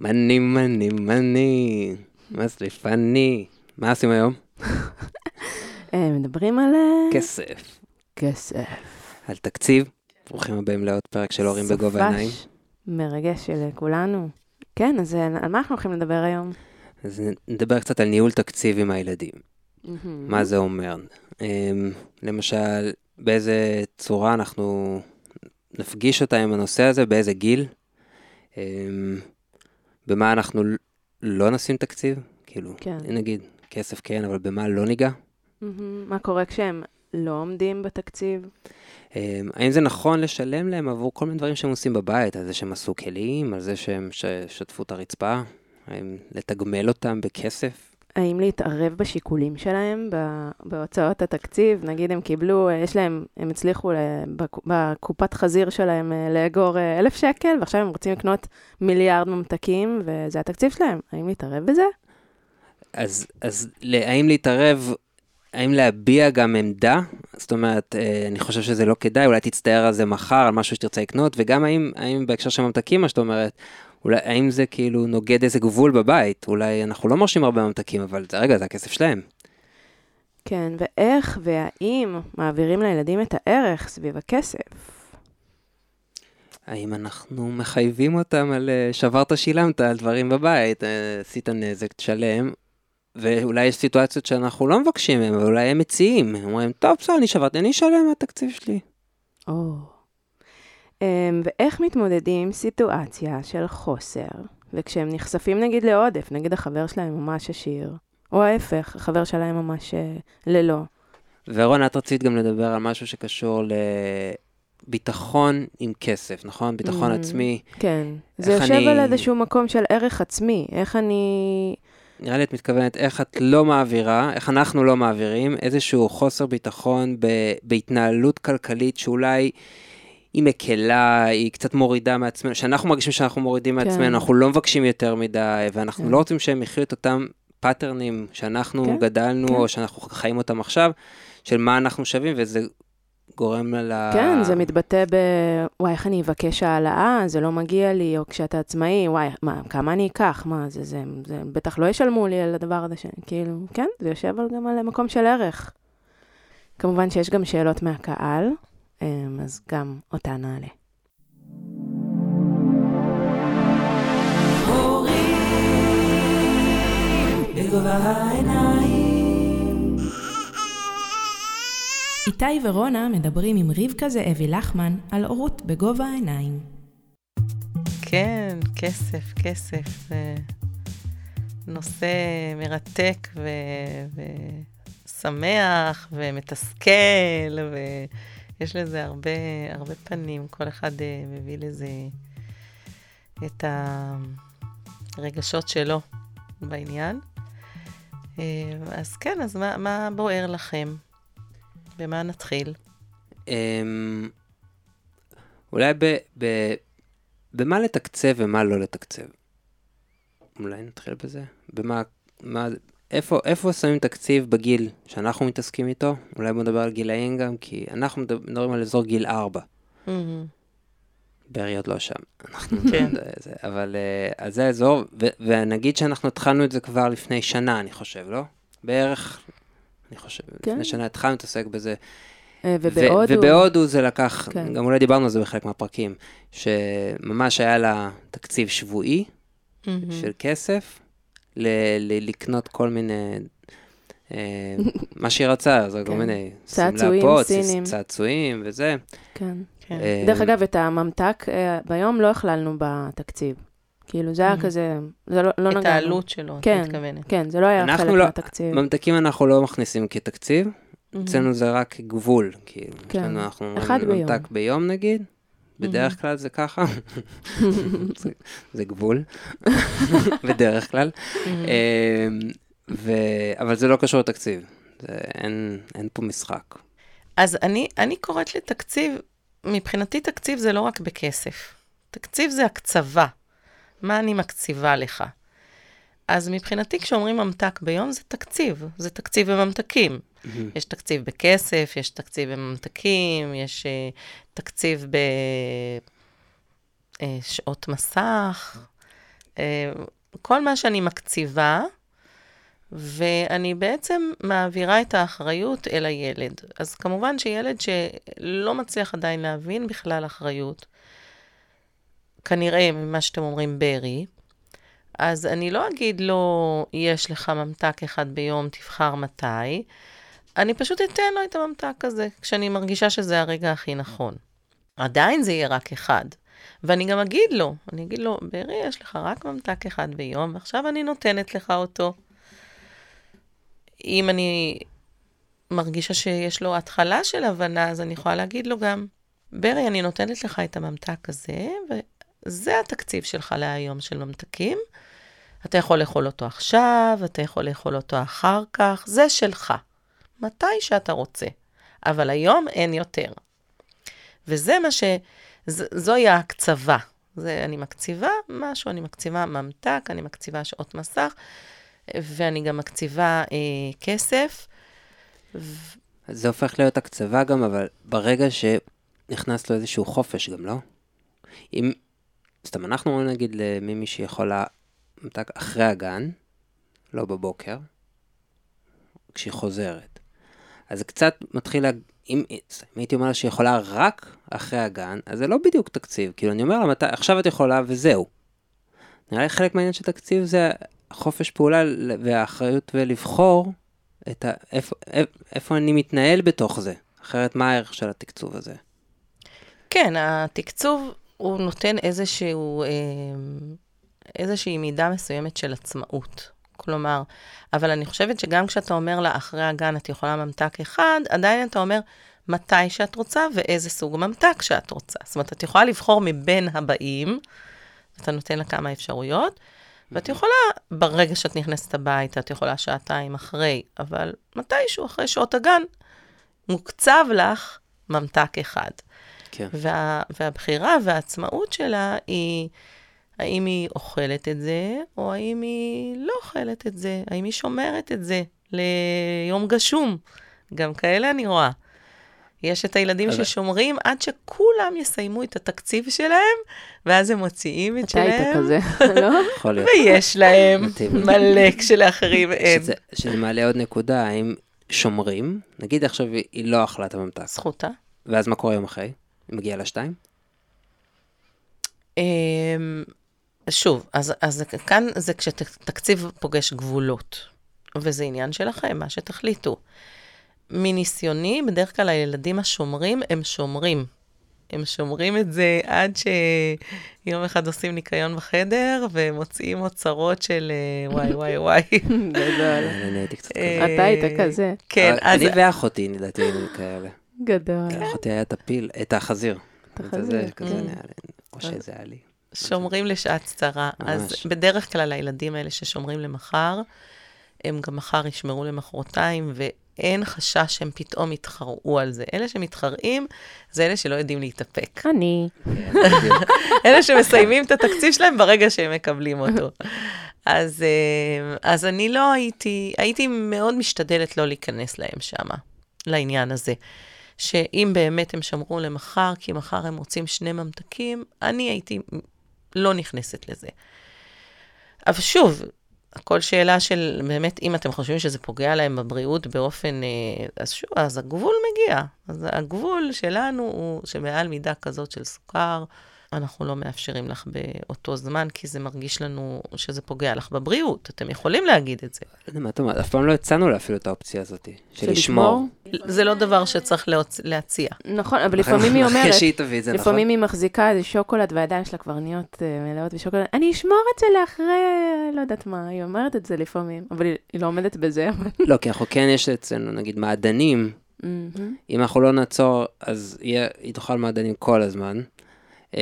מני, מני, מני, מסליף אני. מה עושים היום? אה, מדברים על אה, כסף. כסף. על תקציב. ברוכים הבאים לעוד פרק של הורים בגובה העיניים. סופש מרגש של כולנו. כן, אז אה, על מה אנחנו הולכים לדבר היום? אז נדבר קצת על ניהול תקציב עם הילדים. מה זה אומר? אמ, למשל, באיזה צורה אנחנו נפגיש אותה עם הנושא הזה, באיזה גיל? במה אנחנו לא נשים תקציב? כאילו, כן. נגיד, כסף כן, אבל במה לא ניגע? מה קורה כשהם לא עומדים בתקציב? אמ, האם זה נכון לשלם להם עבור כל מיני דברים שהם עושים בבית, על זה שהם עשו כלים, על זה שהם שטפו את הרצפה? האם לתגמל אותם בכסף? האם להתערב בשיקולים שלהם, בהוצאות התקציב? נגיד הם קיבלו, אה, יש להם, הם הצליחו בקופת חזיר שלהם אה, לאגור אה, אלף שקל, ועכשיו הם רוצים לקנות מיליארד ממתקים, וזה התקציב שלהם. האם להתערב בזה? אז, אז האם להתערב, האם להביע גם עמדה? זאת אומרת, אני חושב שזה לא כדאי, אולי תצטער על זה מחר, על משהו שתרצה לקנות, וגם האם, האם בהקשר של ממתקים, מה שאת אומרת, אולי, האם זה כאילו נוגד איזה גבול בבית? אולי אנחנו לא מרשים הרבה ממתקים, אבל רגע, זה הכסף שלהם. כן, ואיך והאם מעבירים לילדים את הערך סביב הכסף? האם אנחנו מחייבים אותם על אה, שברת שילמת על דברים בבית, אה, עשית נזק, תשלם, ואולי יש סיטואציות שאנחנו לא מבקשים מהם, אבל אולי הם מציעים, הם אומרים, טוב, בסדר, אני שברתי, אני אשלם מהתקציב שלי. או. Um, ואיך מתמודדים עם סיטואציה של חוסר, וכשהם נחשפים נגיד לעודף, נגיד החבר שלהם ממש עשיר, או ההפך, החבר שלהם ממש אה, ללא. ורון, את רצית גם לדבר על משהו שקשור לביטחון עם כסף, נכון? ביטחון Mm. עצמי. כן. זה יושב אני- על איזשהו מקום של ערך עצמי, איך אני... נראה לי את מתכוונת איך את לא מעבירה, איך אנחנו לא מעבירים איזשהו חוסר ביטחון ב, בהתנהלות כלכלית שאולי היא מקלה, היא קצת מורידה מעצמנו, שאנחנו מרגישים שאנחנו מורידים כן. מעצמנו, אנחנו לא מבקשים יותר מדי, ואנחנו כן. לא רוצים שהם יחיו את אותם פאטרנים שאנחנו כן, גדלנו, כן. או שאנחנו חיים אותם עכשיו, של מה אנחנו שווים, וזה גורם ל... כן, זה מתבטא ב... וואי, איך אני אבקש העלאה, זה לא מגיע לי, או כשאתה עצמאי, וואי, מה, כמה אני אקח? מה, זה, זה, זה בטח לא ישלמו לי על הדבר הזה, ש... כאילו, כן, זה יושב גם על מקום של ערך. כמובן שיש גם שאלות מהקהל, אז גם אותה נעלה. איתי ורונה מדברים עם רבקה זאבי לחמן על הורות בגובה העיניים. כן, כסף, כסף. זה נושא מרתק ו- ושמח ומתסכל, ויש לזה הרבה, הרבה פנים. כל אחד אה, מביא לזה את הרגשות שלו בעניין. אה, אז כן, אז מה, מה בוער לכם? במה נתחיל? אמ, אולי ב, ב, במה לתקצב ומה לא לתקצב. אולי נתחיל בזה? במה, מה, איפה, איפה שמים תקציב בגיל שאנחנו מתעסקים איתו? אולי בוא נדבר על גילאים גם, כי אנחנו מדבר- מדברים על אזור גיל 4. בארי עוד לא שם. אנחנו, כן. זה, אבל אה, אז זה האזור, ו, ונגיד שאנחנו התחלנו את זה כבר לפני שנה, אני חושב, לא? בערך, אני חושב, כן. לפני שנה התחלנו להתעסק בזה. אה, ו- ובהודו, ובהודו זה לקח, כן. גם אולי דיברנו על זה בחלק מהפרקים, שממש היה לה תקציב שבועי מהמם. של כסף, ל- ל- לקנות כל מיני, אה, מה שהיא רצה, זה כל כן. מיני, צעצועים סינים. צעצועים וזה. כן. כן. אה, דרך אגב, את הממתק אה, ביום לא הכללנו בתקציב. כאילו, זה היה Mhm. כזה, זה לא לא נגענו. את העלות שלו, את כן. מתכוונת. כן, זה לא היה חלק לא- מהתקציב. ממתקים אנחנו לא מכניסים כתקציב, מהמם. אצלנו זה רק גבול, כאילו, יש כן. לנו, אנחנו אומרים אחד ביום. ממתק ביום נגיד, בדרך כלל זה ככה, זה- זה גבול, בדרך כלל. מהמם. אמ, ו... אבל זה לא קשור לתקציב, זה... אין, אין פה משחק. אז אני, אני קוראת לתקציב, מבחינתי תקציב זה לא רק בכסף. תקציב זה הקצבה. מה אני מקציבה לך? אז מבחינתי, כשאומרים ממתק ביום, זה תקציב. זה תקציב בממתקים. יש תקציב בכסף, יש תקציב בממתקים, יש uh, תקציב בשעות מסך, אה, כל מה שאני מקציבה, ואני בעצם מעבירה את האחריות אל הילד. אז כמובן שילד שלא מצליח עדיין להבין בכלל אחריות, כנראה ממה שאתם אומרים ברי, אז אני לא אגיד לו, יש לך ממתק אחד ביום, תבחר מתי. אני פשוט אתן לו את הממתק הזה, כשאני מרגישה שזה הרגע הכי נכון. עדיין זה יהיה רק אחד. ואני גם אגיד לו, אני אגיד לו, ברי, יש לך רק ממתק אחד ביום, ועכשיו אני נותנת לך אותו. אם אני מרגישה שיש לו התחלה של הבנה, אז אני יכולה להגיד לו גם, ברי, אני נותנת לך את הממתק הזה, וזה התקציב שלך להיום של ממתקים. אתה יכול לאכול אותו עכשיו, אתה יכול לאכול אותו אחר כך, זה שלך. מתי שאתה רוצה. אבל היום אין יותר. וזה מה ש... ז, זוהי ההקצבה. זה, אני מקציבה משהו, אני מקציבה ממתק, אני מקציבה שעות מסך, ואני גם מקציבה אה, כסף. ו... זה הופך להיות הקצבה גם, אבל ברגע שנכנס לו איזשהו חופש גם, לא? אם, סתם אנחנו אומרים נגיד למימי שיכולה ממתק אחרי הגן, לא בבוקר, כשהיא חוזרת. אז זה קצת מתחיל, לה... אם, אם הייתי אומר לה שהיא יכולה רק אחרי הגן, אז זה לא בדיוק תקציב. כאילו, אני אומר לה, מת... עכשיו את יכולה וזהו. נראה לי חלק מהעניין של תקציב זה חופש פעולה והאחריות ולבחור את ה... איפה, איפה אני מתנהל בתוך זה. אחרת, מה הערך של התקצוב הזה? כן, התקצוב הוא נותן איזשהו, אה, איזושהי מידה מסוימת של עצמאות. כלומר, אבל אני חושבת שגם כשאתה אומר לה, אחרי הגן את יכולה ממתק אחד, עדיין אתה אומר מתי שאת רוצה ואיזה סוג ממתק שאת רוצה. זאת אומרת, את יכולה לבחור מבין הבאים, אתה נותן לה כמה אפשרויות, ואת יכולה, ברגע שאת נכנסת הביתה, את יכולה שעתיים אחרי, אבל מתישהו, אחרי שעות הגן, מוקצב לך ממתק אחד. כן. וה, והבחירה והעצמאות שלה היא... האם היא אוכלת את זה, או האם היא לא אוכלת את זה, האם היא שומרת את זה ליום גשום. גם כאלה אני רואה. יש את הילדים. ששומרים עד שכולם יסיימו את התקציב שלהם, ואז הם מוציאים את שלהם. אתה היית כזה, לא? יכול להיות. ויש להם מלא כשלאחרים אין. שזה, שזה מעלה עוד נקודה, האם שומרים, נגיד עכשיו היא לא אכלה את הממתק. זכותה. ואז מה קורה יום אחרי? היא מגיעה לשתיים? שוב, אז, אז כאן זה כשתקציב פוגש גבולות, וזה עניין שלכם, מה שתחליטו. מניסיוני, בדרך כלל הילדים השומרים הם שומרים. הם שומרים את זה עד שיום אחד עושים ניקיון בחדר ומוצאים אוצרות של אה, וואי וואי וואי. גדול. אני הייתי קצת אה, כזה. אתה היית כזה. כן, אז... אני ואחותי, לדעתי, היינו כאלה. גדול. לאחותי היה את הפיל, את החזיר. את החזיר, כזה כן. נהיה לי, או שזה היה לי. שומרים לשעת צרה. אז ממש. בדרך כלל הילדים האלה ששומרים למחר, הם גם מחר ישמרו למחרתיים, ואין חשש שהם פתאום יתחרעו על זה. אלה שמתחרעים, זה אלה שלא יודעים להתאפק. אני. אלה שמסיימים את התקציב שלהם ברגע שהם מקבלים אותו. אז, אה, אז אני לא הייתי, הייתי מאוד משתדלת לא להיכנס להם שמה, לעניין הזה. שאם באמת הם שמרו למחר, כי מחר הם רוצים שני ממתקים, אני הייתי לא נכנסת לזה. אבל שוב, הכל שאלה של באמת, אם אתם חושבים שזה פוגע להם בבריאות באופן... אה, אז שוב, אז הגבול מגיע. אז הגבול שלנו הוא שמעל מידה כזאת של סוכר, אנחנו לא מאפשרים לך באותו זמן, כי זה מרגיש לנו שזה פוגע לך בבריאות. אתם יכולים להגיד את זה. לא יודע מה את אומרת, אף פעם לא הצענו לה אפילו את האופציה הזאת, של לשמור. זה לא דבר שצריך. להציע. נכון, אבל לפעמים היא אומרת, אחרי שהיא תביא את זה, נכון? לפעמים היא מחזיקה איזה שוקולד והידיים שלה כבר נהיות אה, מלאות בשוקולד, אני אשמור את זה לאחרי, לא יודעת מה, היא אומרת את זה לפעמים, אבל היא- לא עומדת בזה. לא, כי אנחנו כן, יש אצלנו, נגיד, מעדנים. אם אנחנו לא נעצור, אז היא תאכל מעדנים כל הזמן. אמ,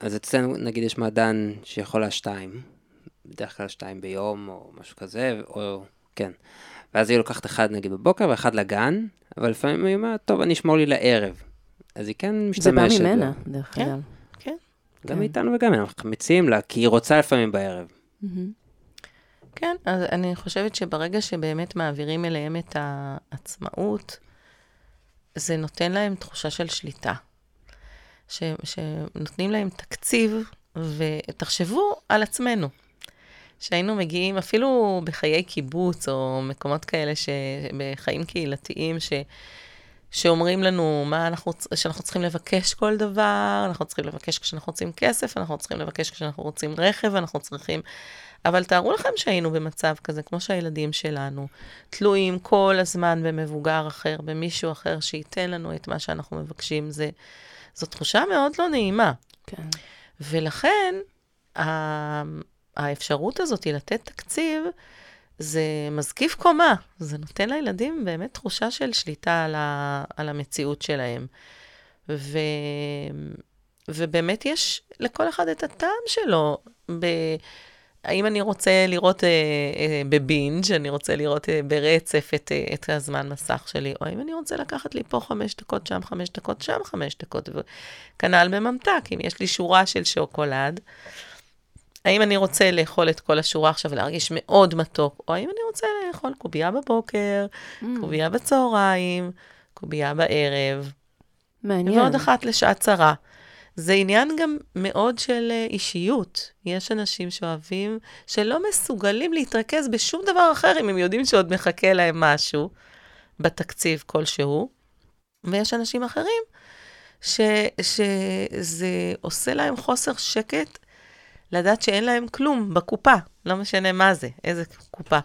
אז אצלנו, נגיד, יש מעדן שיכול לה שתיים, בדרך כלל שתיים ביום, או משהו כזה, או, כן. ואז היא לוקחת אחד, נגיד, בבוקר, ואחד לגן, אבל לפעמים היא אומרת, טוב, אני אשמור לי לערב. אז היא כן זה בא משתמשת. ממנה, דרך כן. אגב. גם כן. מאיתנו וגם אנחנו מציעים לה, כי היא רוצה לפעמים בערב. כן, אז אני חושבת שברגע שבאמת מעבירים אליהם את העצמאות, זה נותן להם תחושה של שליטה. ש, שנותנים להם תקציב, ותחשבו על עצמנו. שהיינו מגיעים, אפילו בחיי קיבוץ, או מקומות כאלה, ש... בחיים קהילתיים, ש... שאומרים לנו מה אנחנו, שאנחנו צריכים לבקש כל דבר, אנחנו צריכים לבקש כשאנחנו רוצים כסף, אנחנו צריכים לבקש כשאנחנו רוצים רכב, אנחנו צריכים... אבל תארו לכם שהיינו במצב כזה, כמו שהילדים שלנו, תלויים כל הזמן במבוגר אחר, במישהו אחר שייתן לנו את מה שאנחנו מבקשים. זה, זו תחושה מאוד לא נעימה. כן. ולכן, האפשרות הזאת היא לתת תקציב, זה מזקיף קומה, זה נותן לילדים באמת תחושה של שליטה על, ה, על המציאות שלהם. ו, ובאמת יש לכל אחד את הטעם שלו. ב, האם אני רוצה לראות אה, אה, בבינג', אני רוצה לראות אה, ברצף את, אה, את הזמן מסך שלי, או האם אני רוצה לקחת לי פה חמש דקות, שם חמש דקות, שם חמש דקות, וכנ"ל בממתק, אם יש לי שורה של שוקולד, האם אני רוצה לאכול את כל השורה עכשיו ולהרגיש מאוד מתוק, או האם אני רוצה לאכול קובייה בבוקר, mm. קובייה בצהריים, קובייה בערב. מעניין. ועוד אחת לשעת צרה. זה עניין גם מאוד של אה, אישיות. יש אנשים שאוהבים, שלא מסוגלים להתרכז בשום דבר אחר אם הם יודעים שעוד מחכה להם משהו בתקציב כלשהו, ויש אנשים אחרים ש, שזה עושה להם חוסר שקט לדעת שאין להם כלום בקופה, לא משנה מה זה, איזה קופה.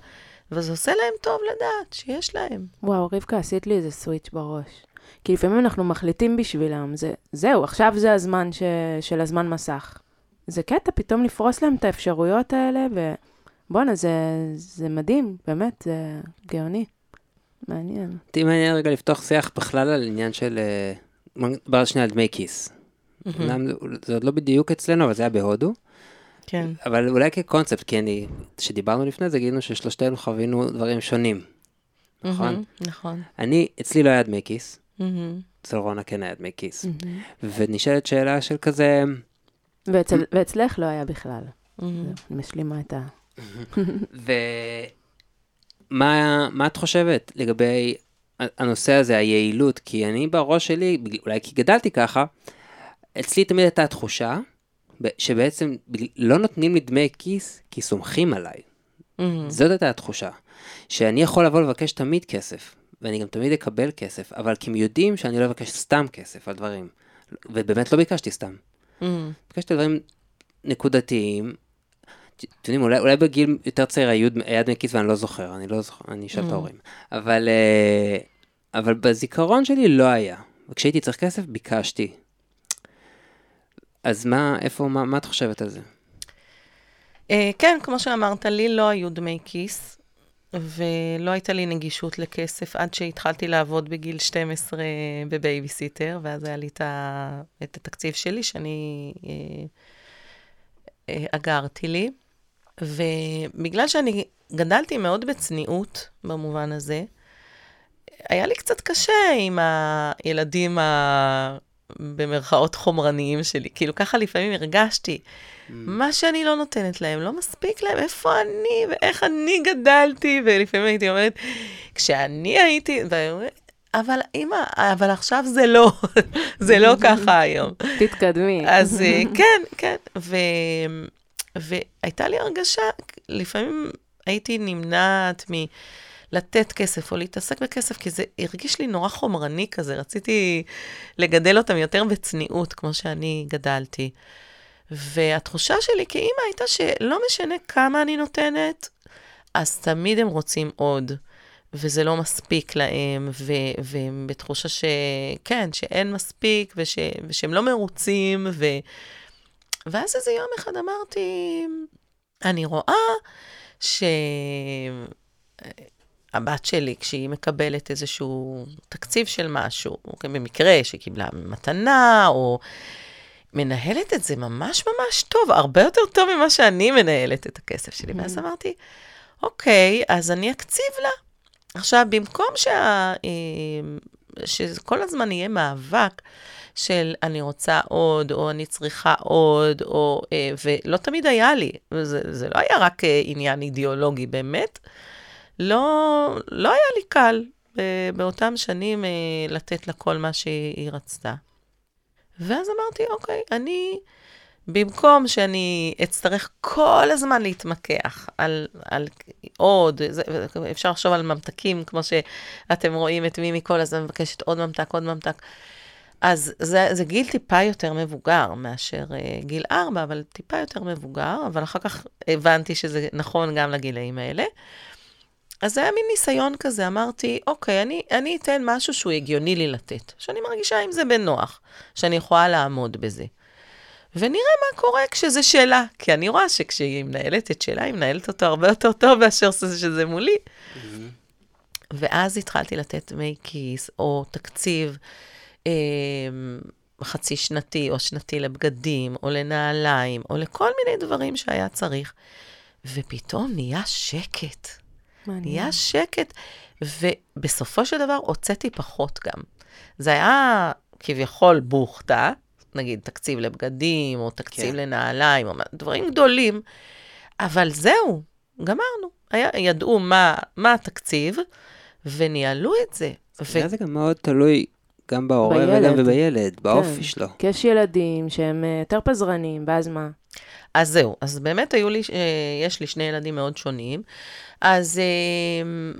וזה עושה להם טוב לדעת שיש להם. וואו, רבקה, עשית לי איזה סוויץ' בראש. כי לפעמים אנחנו מחליטים בשבילם, זה, זהו, עכשיו זה הזמן ש, של הזמן מסך. זה קטע, פתאום לפרוס להם את האפשרויות האלה, ובואנה, זה, זה מדהים, באמת, זה גאוני. מעניין. אותי מעניין רגע לפתוח שיח בכלל על עניין של... נדבר שנייה על דמי כיס. אמנם זה עוד לא בדיוק אצלנו, אבל זה היה בהודו. כן. אבל אולי כקונספט, כי אני, כשדיברנו לפני זה, גילינו ששלושתנו חווינו דברים שונים. נכון? נכון. אני, אצלי לא היה דמי כיס. אצל רונה כן היה דמי כיס. ונשאלת שאלה של כזה... ואצל, ואצלך לא היה בכלל. אני משלימה את ה... ומה את חושבת לגבי הנושא הזה, היעילות? כי אני בראש שלי, אולי כי גדלתי ככה, אצלי תמיד הייתה תחושה שבעצם לא נותנים לי דמי כיס כי סומכים עליי. Mm-hmm. זאת הייתה התחושה. שאני יכול לבוא לבקש תמיד כסף, ואני גם תמיד אקבל כסף, אבל כי הם יודעים שאני לא אבקש סתם כסף על דברים. ובאמת לא ביקשתי סתם. Mm-hmm. ביקשתי דברים נקודתיים. אתם יודעים, אולי, אולי בגיל יותר צעיר היו, היה דמי כיס ואני לא זוכר, אני לא זוכר, אני אשאל את mm-hmm. ההורים. אבל, אה, אבל בזיכרון שלי לא היה. וכשהייתי צריך כסף, ביקשתי. אז מה, איפה, מה, מה את חושבת על זה? Uh, כן, כמו שאמרת, לי לא היו דמי כיס, ולא הייתה לי נגישות לכסף עד שהתחלתי לעבוד בגיל 12 בבייביסיטר, ואז היה לי את, התקציב שלי שאני uh, uh, אגרתי לי. ובגלל שאני גדלתי מאוד בצניעות במובן הזה, היה לי קצת קשה עם הילדים ה... במרכאות חומרניים שלי. כאילו, ככה לפעמים הרגשתי, mm. מה שאני לא נותנת להם, לא מספיק להם, איפה אני ואיך אני גדלתי, ולפעמים הייתי אומרת, כשאני הייתי, אבל אימא, אבל עכשיו זה לא, זה לא ככה היום. תתקדמי. אז אה, כן, כן, ו, והייתה לי הרגשה, לפעמים הייתי נמנעת מ... לתת כסף או להתעסק בכסף, כי זה הרגיש לי נורא חומרני כזה, רציתי לגדל אותם יותר בצניעות, כמו שאני גדלתי. והתחושה שלי כאימא הייתה שלא משנה כמה אני נותנת, אז תמיד הם רוצים עוד, וזה לא מספיק להם, ו- והם בתחושה שכן, שאין מספיק, וש- ושהם לא מרוצים, ו... ואז איזה יום אחד אמרתי, אני רואה ש... הבת שלי, כשהיא מקבלת איזשהו תקציב של משהו, אוקיי, במקרה שקיבלה מתנה, או מנהלת את זה ממש ממש טוב, הרבה יותר טוב ממה שאני מנהלת את הכסף שלי. Mm-hmm. ואז אמרתי, אוקיי, אז אני אקציב לה. עכשיו, במקום שה... אה, שכל הזמן יהיה מאבק של אני רוצה עוד, או אני צריכה עוד, או... אה, ולא תמיד היה לי, זה, זה לא היה רק אה, עניין אידיאולוגי, באמת. לא, לא היה לי קל באותם שנים אה, לתת לה כל מה שהיא רצתה. ואז אמרתי, אוקיי, אני במקום שאני אצטרך כל הזמן להתמקח על, על עוד, זה, אפשר לחשוב על ממתקים, כמו שאתם רואים את מימי כל הזמן מבקשת עוד ממתק, עוד ממתק. אז זה, זה גיל טיפה יותר מבוגר מאשר uh, גיל ארבע, אבל טיפה יותר מבוגר, אבל אחר כך הבנתי שזה נכון גם לגילאים האלה. אז זה היה מין ניסיון כזה, אמרתי, אוקיי, אני, אני אתן משהו שהוא הגיוני לי לתת, שאני מרגישה עם זה בנוח, שאני יכולה לעמוד בזה. ונראה מה קורה כשזה שאלה, כי אני רואה שכשהיא מנהלת את שאלה, היא מנהלת אותו הרבה יותר טוב מאשר שזה מולי. Mm-hmm. ואז התחלתי לתת דמי כיס, או תקציב אה, חצי שנתי או שנתי לבגדים, או לנעליים, או לכל מיני דברים שהיה צריך. ופתאום נהיה שקט. מעניין. נהיה שקט, ובסופו של דבר הוצאתי פחות גם. זה היה כביכול בוכתה, נגיד תקציב לבגדים, או תקציב כן. לנעליים, או דברים גדולים, אבל זהו, גמרנו. היה, ידעו מה, מה התקציב, וניהלו את זה. ו... זה גם מאוד תלוי גם בהורה. וגם בילד, באופי כן. שלו. כי יש ילדים שהם אה, יותר פזרנים, ואז מה? אז זהו, אז באמת היו לי, אה, יש לי שני ילדים מאוד שונים, אז, אה,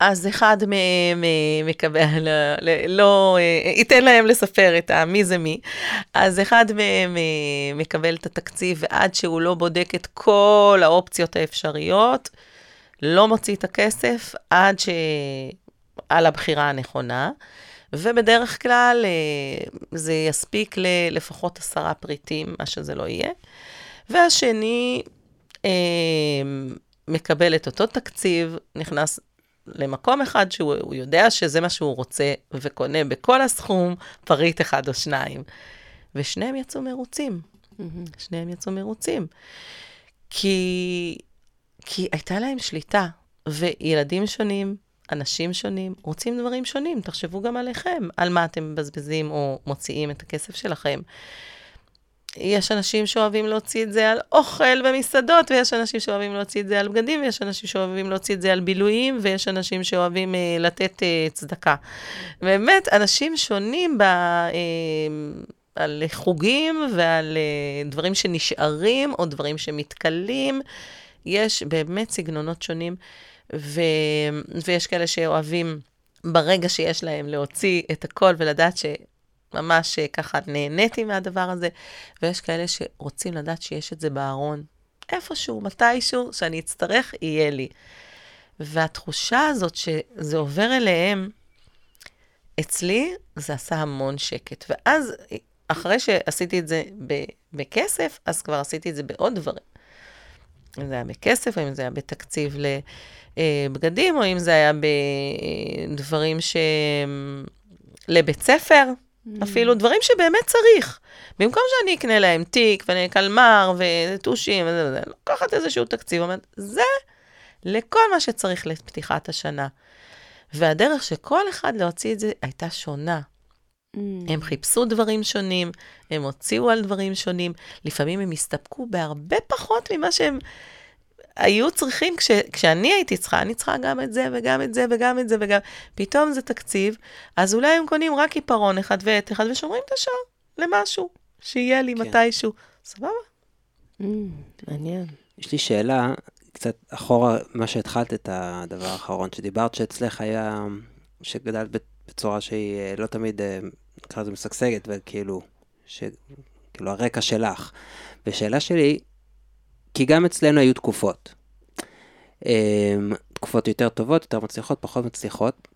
אז אחד מהם מקבל, לא, לא, ייתן להם לספר את מי זה מי, אז אחד מהם מקבל את התקציב, ועד שהוא לא בודק את כל האופציות האפשריות, לא מוציא את הכסף עד ש... על הבחירה הנכונה. ובדרך כלל אה, זה יספיק ללפחות עשרה פריטים, מה שזה לא יהיה. והשני אה, מקבל את אותו תקציב, נכנס למקום אחד שהוא יודע שזה מה שהוא רוצה, וקונה בכל הסכום פריט אחד או שניים. ושניהם יצאו מרוצים. Mm-hmm. שניהם יצאו מרוצים. כי, כי הייתה להם שליטה, וילדים שונים, אנשים שונים רוצים דברים שונים. תחשבו גם עליכם, על מה אתם מבזבזים או מוציאים את הכסף שלכם. יש אנשים שאוהבים להוציא את זה על אוכל ומסעדות, ויש אנשים שאוהבים להוציא את זה על בגדים, ויש אנשים שאוהבים להוציא את זה על בילויים, ויש אנשים שאוהבים אה, לתת אה, צדקה. באמת, אנשים שונים ב... אה, על חוגים ועל אה, דברים שנשארים, או דברים שמתכלים. יש באמת סגנונות שונים. ו... ויש כאלה שאוהבים ברגע שיש להם להוציא את הכל ולדעת שממש ככה נהניתי מהדבר הזה, ויש כאלה שרוצים לדעת שיש את זה בארון, איפשהו, מתישהו, שאני אצטרך, יהיה לי. והתחושה הזאת שזה עובר אליהם, אצלי זה עשה המון שקט. ואז, אחרי שעשיתי את זה בכסף, אז כבר עשיתי את זה בעוד דברים. אם זה היה בכסף, או אם זה היה בתקציב ל... אה, או אם זה היה בדברים ש... לבית ספר. אפילו דברים שבאמת צריך. במקום שאני אקנה להם תיק וקלמר וטושים וזה וזה, לוקחת איזשהו תקציב, אומרת, זה לכל מה שצריך לפתיחת השנה. והדרך שכל אחד להוציא את זה הייתה שונה. Mm. הם חיפשו דברים שונים, הם הוציאו על דברים שונים, לפעמים הם הסתפקו בהרבה פחות ממה שהם היו צריכים, כש, כשאני הייתי צריכה, אני צריכה גם את זה וגם את זה וגם את זה וגם, פתאום זה תקציב, אז אולי הם קונים רק עיפרון אחד ועט אחד ושומרים את השאר למשהו, שיהיה לי כן. מתישהו. סבבה. Mm, מעניין. יש לי שאלה, קצת אחורה, מה שהתחלת את הדבר האחרון, שדיברת שאצלך היה, שגדלת בצורה שהיא אה, לא תמיד, אה, נקרא לזה משגשגת, וכאילו, ש... כאילו הרקע שלך. ושאלה שלי, כי גם אצלנו היו תקופות. אמ, תקופות יותר טובות, יותר מצליחות, פחות מצליחות.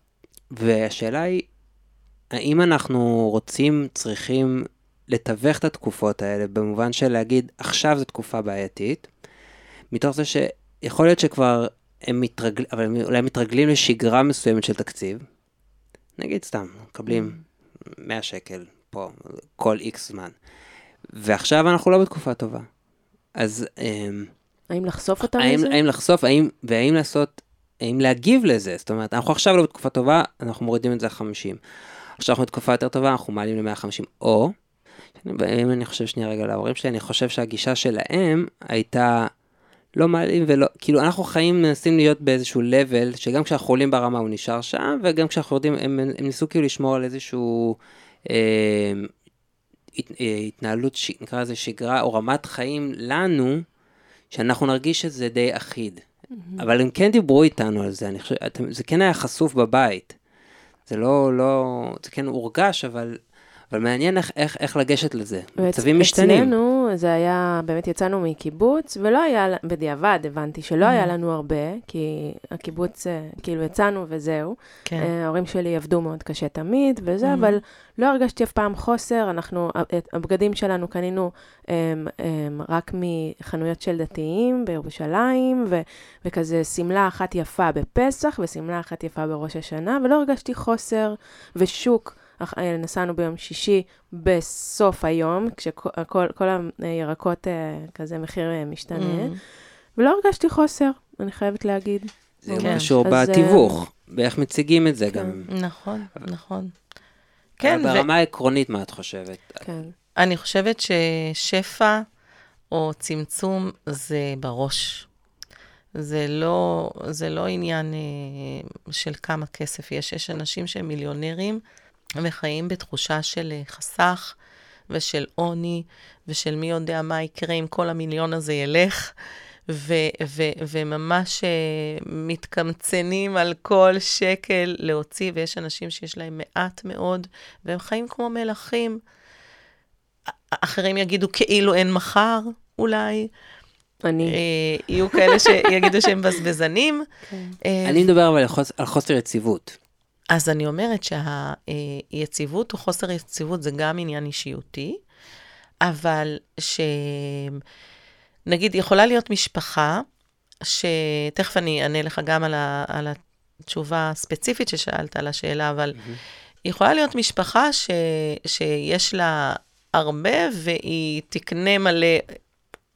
והשאלה היא, האם אנחנו רוצים, צריכים לתווך את התקופות האלה, במובן של להגיד, עכשיו זו תקופה בעייתית, מתוך זה שיכול להיות שכבר הם מתרגלים, אבל הם אולי מתרגלים לשגרה מסוימת של תקציב. נגיד סתם, מקבלים 100 שקל פה, כל איקס זמן. ועכשיו אנחנו לא בתקופה טובה. אז... אמ, האם לחשוף אותם האם, לזה? האם לחשוף, האם, והאם לעשות, האם להגיב לזה. זאת אומרת, אנחנו עכשיו לא בתקופה טובה, אנחנו מורידים את זה ל-50. עכשיו אנחנו בתקופה יותר טובה, אנחנו מעלים ל-150. או, אם אני חושב שנייה רגע להורים שלי, אני חושב שהגישה שלהם הייתה לא מעלים ולא, כאילו אנחנו חיים מנסים להיות באיזשהו level, שגם כשאנחנו עולים ברמה הוא נשאר שם, וגם כשאנחנו יורדים, הם, הם ניסו כאילו לשמור על איזשהו... אה, אה, התנהלות, ש, נקרא לזה שגרה, או רמת חיים לנו, שאנחנו נרגיש שזה די אחיד. אבל הם כן דיברו איתנו על זה, אני חושב, אתם, זה כן היה חשוף בבית. זה לא, לא, זה כן הורגש, אבל, אבל מעניין איך, איך, איך לגשת לזה. מצבים משתנים. אצלנו זה היה, באמת יצאנו מקיבוץ, ולא היה, בדיעבד הבנתי שלא היה לנו הרבה, כי הקיבוץ, אה, כאילו יצאנו וזהו. כן. אה, ההורים שלי עבדו מאוד קשה תמיד וזה, אבל לא הרגשתי אף פעם חוסר. אנחנו, את הבגדים שלנו קנינו um, um, רק מחנויות של דתיים בירושלים, ו, וכזה שמלה אחת יפה בפסח ושמלה אחת יפה בראש השנה, ולא הרגשתי חוסר ושוק. אה, נסענו ביום שישי בסוף היום, כשכל כל הירקות, אה, כזה מחיר אה, משתנה, ולא הרגשתי חוסר, אני חייבת להגיד. זה כן. קשור אז, בתיווך, באיך מציגים את זה כן. גם. נכון, נכון. כן, ברמה העקרונית, מה את חושבת? כן. ואני חושבת ששפע או צמצום זה בראש. זה לא, זה לא עניין אה, של כמה כסף יש. יש אנשים שהם מיליונרים וחיים בתחושה של אה, חסך ושל עוני ושל מי יודע מה יקרה אם כל המיליון הזה ילך. ו- ו- וממש אה, מתקמצנים על כל שקל להוציא, ויש אנשים שיש להם מעט מאוד, והם חיים כמו מלכים. אחרים יגידו כאילו אין מחר, אולי. אני, אה, יהיו כאלה שיגידו שהם בזבזנים. כן. אה, אני מדבר אבל על חוס- על חוסר יציבות. אז אני אומרת שהיציבות או חוסר יציבות זה גם עניין אישיותי, אבל ש... נגיד, יכולה להיות משפחה, שתכף אני אענה לך גם על, ה... על התשובה הספציפית ששאלת על השאלה, אבל יכולה להיות משפחה ש... שיש לה הרבה והיא תקנה מלא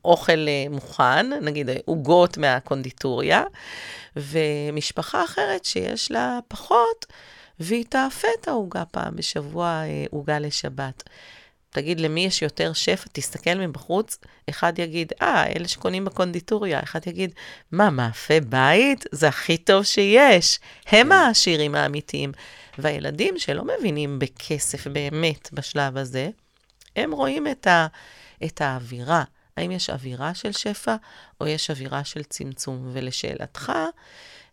אוכל אה, מוכן, נגיד עוגות מהקונדיטוריה, ומשפחה אחרת שיש לה פחות, והיא תאפה את העוגה פעם בשבוע, אה, עוגה לשבת. תגיד, למי יש יותר שפע? תסתכל מבחוץ, אחד יגיד, אה, אלה שקונים בקונדיטוריה, אחד יגיד, מה, מאפה בית? זה הכי טוב שיש. הם העשירים האמיתיים. והילדים שלא מבינים בכסף באמת בשלב הזה, הם רואים את, ה, את האווירה. האם יש אווירה של שפע או יש אווירה של צמצום? ולשאלתך,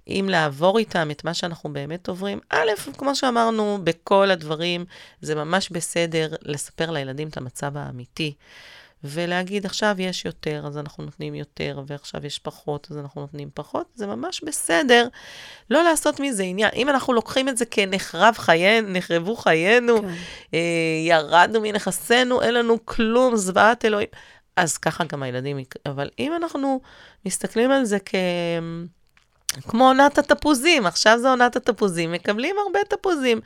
אם לעבור איתם את מה שאנחנו באמת עוברים, א', כמו שאמרנו, בכל הדברים, זה ממש בסדר לספר לילדים את המצב האמיתי. ולהגיד, עכשיו יש יותר, אז אנחנו נותנים יותר, ועכשיו יש פחות, אז אנחנו נותנים פחות, זה ממש בסדר. לא לעשות מזה עניין. אם אנחנו לוקחים את זה כנחרב חיינו, נחרבו חיינו, כן. אה, ירדנו מנכסינו, אין לנו כלום, זוועת אלוהים. אז ככה גם הילדים, אבל אם אנחנו מסתכלים על זה כ... כמו עונת התפוזים, עכשיו זו עונת התפוזים, מקבלים הרבה תפוזים,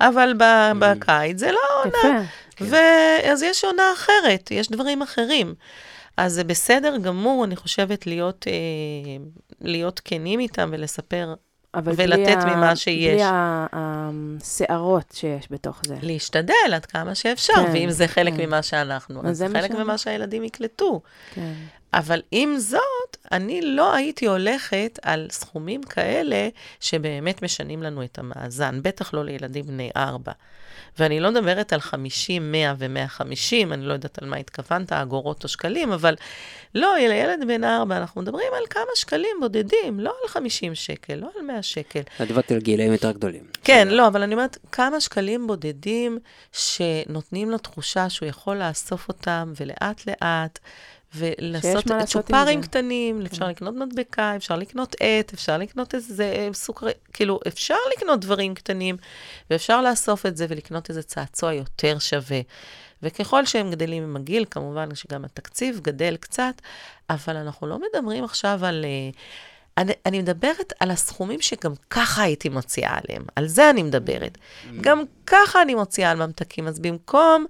אבל ב- בקיץ זה לא עונה. יפה. ואז יש עונה אחרת, יש דברים אחרים. אז זה בסדר גמור, אני חושבת, להיות, אה, להיות כנים איתם ולספר, אבל ולתת בלי ממה שיש. בלי הסערות שיש בתוך זה. להשתדל עד כמה שאפשר, כן, ואם זה חלק כן. ממה שאנחנו, אז זה חלק שאנחנו. ממה שהילדים יקלטו. כן. אבל עם זאת, אני לא הייתי הולכת על סכומים כאלה שבאמת משנים לנו את המאזן, בטח לא לילדים בני ארבע. ואני לא מדברת על 50, 100 ו-150, אני לא יודעת על מה התכוונת, אגורות או שקלים, אבל לא, לילד בן ארבע, אנחנו מדברים על כמה שקלים בודדים, לא על 50 שקל, לא על 100 שקל. את דיברת על גילאים יותר גדולים. כן, לא, אבל אני אומרת, כמה שקלים בודדים שנותנים לו תחושה שהוא יכול לאסוף אותם, ולאט-לאט, ולעשות צ'ופרים. קטנים, אפשר לקנות מדבקה, אפשר לקנות עט, אפשר לקנות איזה אה, סוכר, כאילו, אפשר לקנות דברים קטנים, ואפשר לאסוף את זה ולקנות איזה צעצוע יותר שווה. וככל שהם גדלים עם הגיל, כמובן שגם התקציב גדל קצת, אבל אנחנו לא מדברים עכשיו על... אה, אני, אני מדברת על הסכומים שגם ככה הייתי מוציאה עליהם, על זה אני מדברת. גם ככה אני מוציאה על ממתקים, אז במקום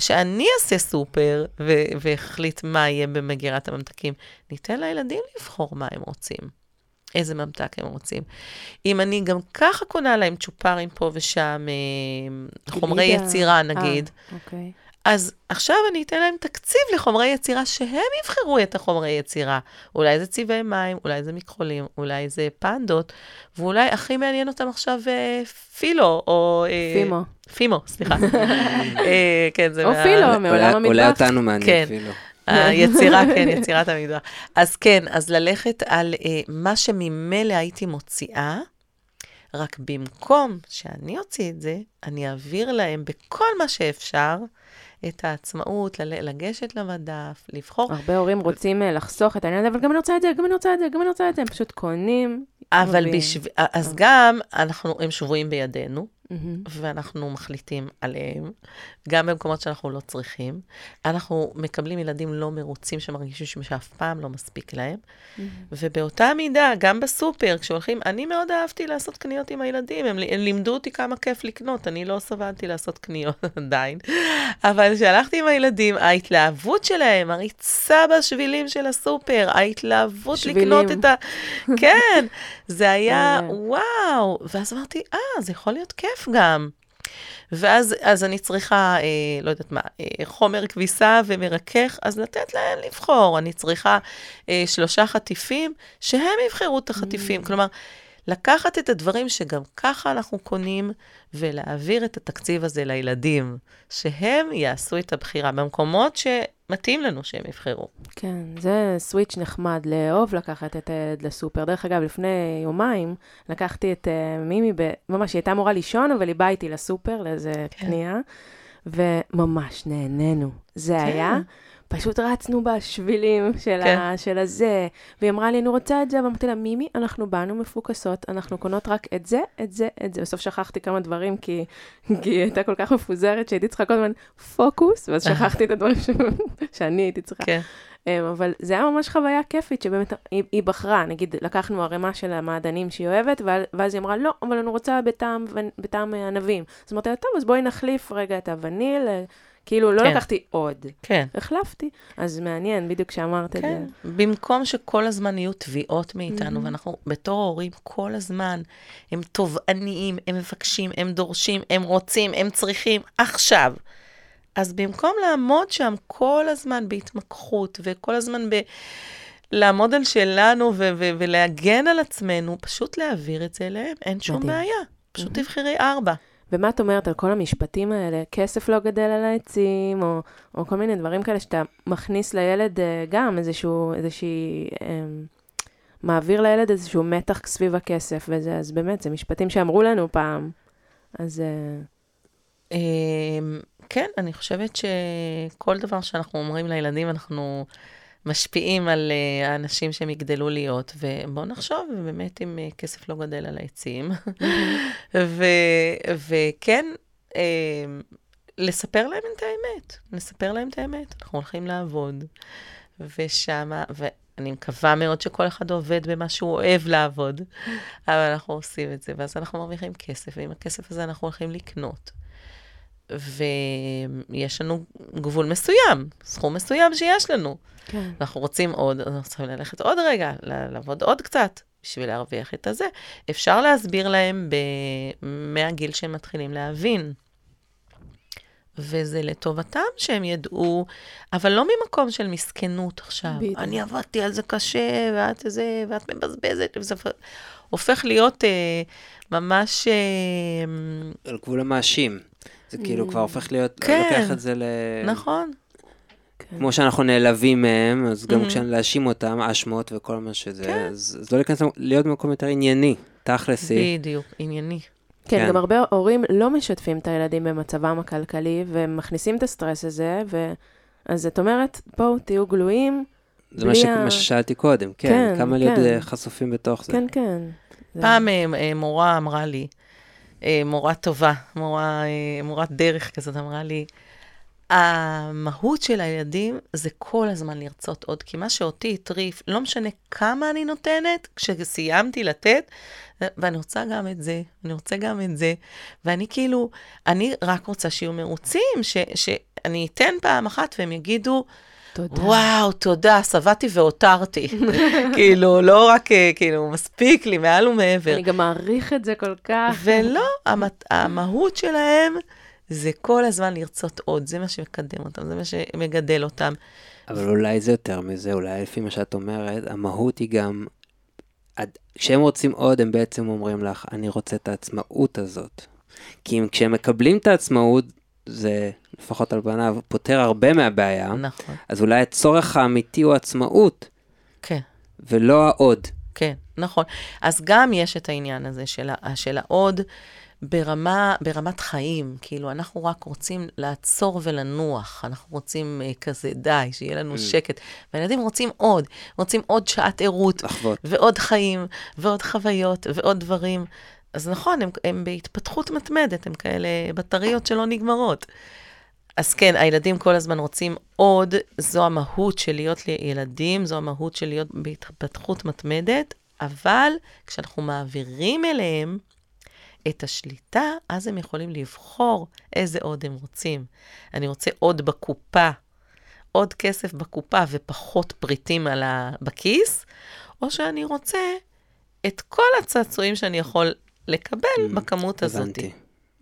שאני אעשה סופר ו- ואחליט מה יהיה במגירת הממתקים, ניתן לילדים לבחור מה הם רוצים, איזה ממתק הם רוצים. אם אני גם ככה קונה להם צ'ופרים פה ושם, אה, חומרי גלידה. יצירה אה, נגיד, אוקיי. אז עכשיו אני אתן להם תקציב לחומרי יצירה שהם יבחרו את החומרי יצירה. אולי זה צבעי מים, אולי זה מכחולים, אולי זה פנדות, ואולי הכי מעניין אותם עכשיו אה, פילו, או... אה, פימו. פימו, סליחה. אה, כן, זה... או מה- פילו, אולי- מעולם אולי המטבח. אותנו מעניין כן. אפילו. היצירה, כן, יצירת המטבח. אז כן, אז ללכת על אה, מה שממילא הייתי מוציאה, רק במקום שאני אוציא את זה, אני אעביר להם בכל מה שאפשר את העצמאות, לגשת למדף, לבחור. הרבה הורים רוצים אה, לחסוך את העניין הזה, אבל גם אני רוצה את זה, גם אני רוצה את זה, גם אני רוצה את זה, הם פשוט קונים. אבל מביאים. בשב... אז גם אנחנו, הם שבויים בידינו, מהמם. ואנחנו מחליטים עליהם, גם במקומות שאנחנו לא צריכים. אנחנו מקבלים ילדים לא מרוצים שמרגישים שאף פעם לא מספיק להם. ובאותה מידה, גם בסופר, כשהולכים, אני מאוד אהבתי לעשות קניות עם הילדים, הם, הם לימדו אותי כמה כיף לקנות, אני לא סבלתי לעשות קניות עדיין. אבל כשהלכתי עם הילדים, ההתלהבות שלהם, הריצה בשבילים של הסופר, ההתלהבות שבילים. לקנות את ה... כן, זה היה. וואו. ואז אמרתי, אה, זה יכול להיות כיף גם. ואז אז אני צריכה, אה, לא יודעת מה, אה, חומר כביסה ומרכך, אז לתת להם לבחור. אני צריכה אה, שלושה חטיפים, שהם יבחרו את החטיפים. Mm. כלומר, לקחת את הדברים שגם ככה אנחנו קונים, ולהעביר את התקציב הזה לילדים, שהם יעשו את הבחירה במקומות שמתאים לנו שהם יבחרו. כן, זה סוויץ' נחמד, לאהוב לקחת את הילד לסופר. דרך אגב, לפני יומיים לקחתי את uh, מימי, ב... ממש, היא הייתה אמורה לישון, אבל היא באה איתי לסופר לאיזה כן. קנייה, וממש נהנינו. זה כן. היה, פשוט רצנו בשבילים של, כן. ה... של הזה, והיא אמרה לי, אני רוצה את זה, ואמרתי לה, מימי, אנחנו באנו מפוקסות, אנחנו קונות רק את זה, את זה, את זה. בסוף שכחתי כמה דברים, כי, כי היא הייתה כל כך מפוזרת, שהייתי צריכה כל הזמן פוקוס, ואז שכחתי את הדברים ש... שאני הייתי צריכה. כן. אמ, אבל זה היה ממש חוויה כיפית, שבאמת היא, היא בחרה, נגיד, לקחנו ערימה של המעדנים שהיא אוהבת, ואז- היא אמרה, לא, אבל אני רוצה בטעם, בטעם אה, ענבים. אז אמרתי לה, טוב, אז בואי נחליף רגע את הווניל, אה, כאילו, לא כן. לקחתי עוד, כן. החלפתי. אז מעניין, בדיוק כשאמרת את זה. כן, במקום שכל הזמן יהיו תביעות מאיתנו, Mhm. ואנחנו בתור הורים כל הזמן, הם תובעניים, הם מבקשים, הם דורשים, הם רוצים, הם צריכים, עכשיו. אז במקום לעמוד שם כל הזמן בהתמקחות, וכל הזמן ב... לעמוד על שלנו ו- ו- ולהגן על עצמנו, פשוט להעביר את זה אליהם, אין שום מדהים. בעיה. פשוט תבחרי ארבע. ומה את אומרת על כל המשפטים האלה? כסף לא גדל על העצים, או, או כל מיני דברים כאלה שאתה מכניס לילד אה, גם איזשהו, איזושהי, אה, מעביר לילד איזשהו מתח סביב הכסף וזה, אז באמת, זה משפטים שאמרו לנו פעם. אז אה, אמ, כן, אני חושבת שכל דבר שאנחנו אומרים לילדים, אנחנו משפיעים על אה, האנשים שהם יגדלו להיות, ובואו נחשוב באמת אם אה, כסף לא גדל על העצים. וכן, אמ, לספר להם את האמת, לספר להם את האמת. אנחנו הולכים לעבוד, ושמה, ואני מקווה מאוד שכל אחד עובד במה שהוא אוהב לעבוד, אבל אנחנו עושים את זה, ואז אנחנו מרוויחים כסף, ועם הכסף הזה אנחנו הולכים לקנות. ויש לנו גבול מסוים, סכום מסוים שיש לנו. כן. אנחנו רוצים עוד, אנחנו צריכים ללכת עוד רגע, לעבוד עוד קצת בשביל להרוויח את הזה. אפשר להסביר להם ב- מהגיל שהם מתחילים להבין. וזה לטובתם שהם ידעו, אבל לא ממקום של מסכנות עכשיו. בדיוק. אני עבדתי על זה קשה, ואת זה, ואת מבזבזת, וזה הופך להיות אה, ממש... אה, על גבול המאשים. זה כאילו כבר הופך להיות, כן. לוקח את זה ל... נכון, כן. כמו שאנחנו נעלבים מהם, אז גם Mhm. כשאני להאשים אותם, אשמות וכל מה שזה, כן. אז לא להיכנס, להיות במקום יותר ענייני, תכלסי. בדיוק, ענייני. כן, כן. גם הרבה הורים לא משתפים את הילדים במצבם הכלכלי, ומכניסים את הסטרס הזה, ו... אז את אומרת, בואו, תהיו גלויים. זה מה בלי ש- ה- מה ששאלתי קודם, כן, כן, כמה להיות כן. אה, חשופים בתוך זה. כן, כן. פעם אה, אה, מורה אמרה לי, מורה טובה, מורה, אה, מורת דרך כזאת, אמרה לי, המהות של הילדים זה כל הזמן לרצות עוד, כי מה שאותי הטריף, לא משנה כמה אני נותנת, כשסיימתי לתת, ואני רוצה גם את זה, אני רוצה גם את זה, ואני כאילו, אני רק רוצה שיהיו מרוצים, ש, שאני אתן פעם אחת והם יגידו, תודה. וואו, תודה, שבעתי והותרתי. כאילו, לא רק, אה, כאילו, מספיק לי, מעל ומעבר. אני גם מעריך את זה כל כך. ולא, המת- המהות שלהם זה כל הזמן לרצות עוד, זה מה שמקדם אותם, זה מה שמגדל אותם. אבל אולי זה יותר מזה, אולי לפי מה שאת אומרת, המהות היא גם, כשהם רוצים עוד, הם בעצם אומרים לך, אני רוצה את העצמאות הזאת. כי אם כשהם מקבלים את העצמאות, זה, לפחות על פניו, פותר הרבה מהבעיה, נכון, אז אולי הצורך האמיתי הוא עצמאות, כן. ולא העוד. כן, נכון. אז גם יש את העניין הזה של, של העוד ברמה, ברמת חיים. כאילו, אנחנו רק רוצים לעצור ולנוח. אנחנו רוצים uh, כזה, די, שיהיה לנו Mm. שקט. והילדים רוצים עוד, רוצים עוד שעת ערות, לחוות. ועוד חיים, ועוד חוויות, ועוד דברים. אז נכון, הם, הם בהתפתחות מתמדת, הם כאלה בטריות שלא נגמרות. אז כן, הילדים כל הזמן רוצים עוד, זו המהות של להיות ילדים, זו המהות של להיות בהתפתחות מתמדת, אבל כשאנחנו מעבירים אליהם את השליטה, אז הם יכולים לבחור איזה עוד הם רוצים. אני רוצה עוד בקופה, עוד כסף בקופה ופחות פריטים ה... בכיס, או שאני רוצה את כל הצעצועים שאני יכול לקבל Mm, בכמות הזאת. הבנתי,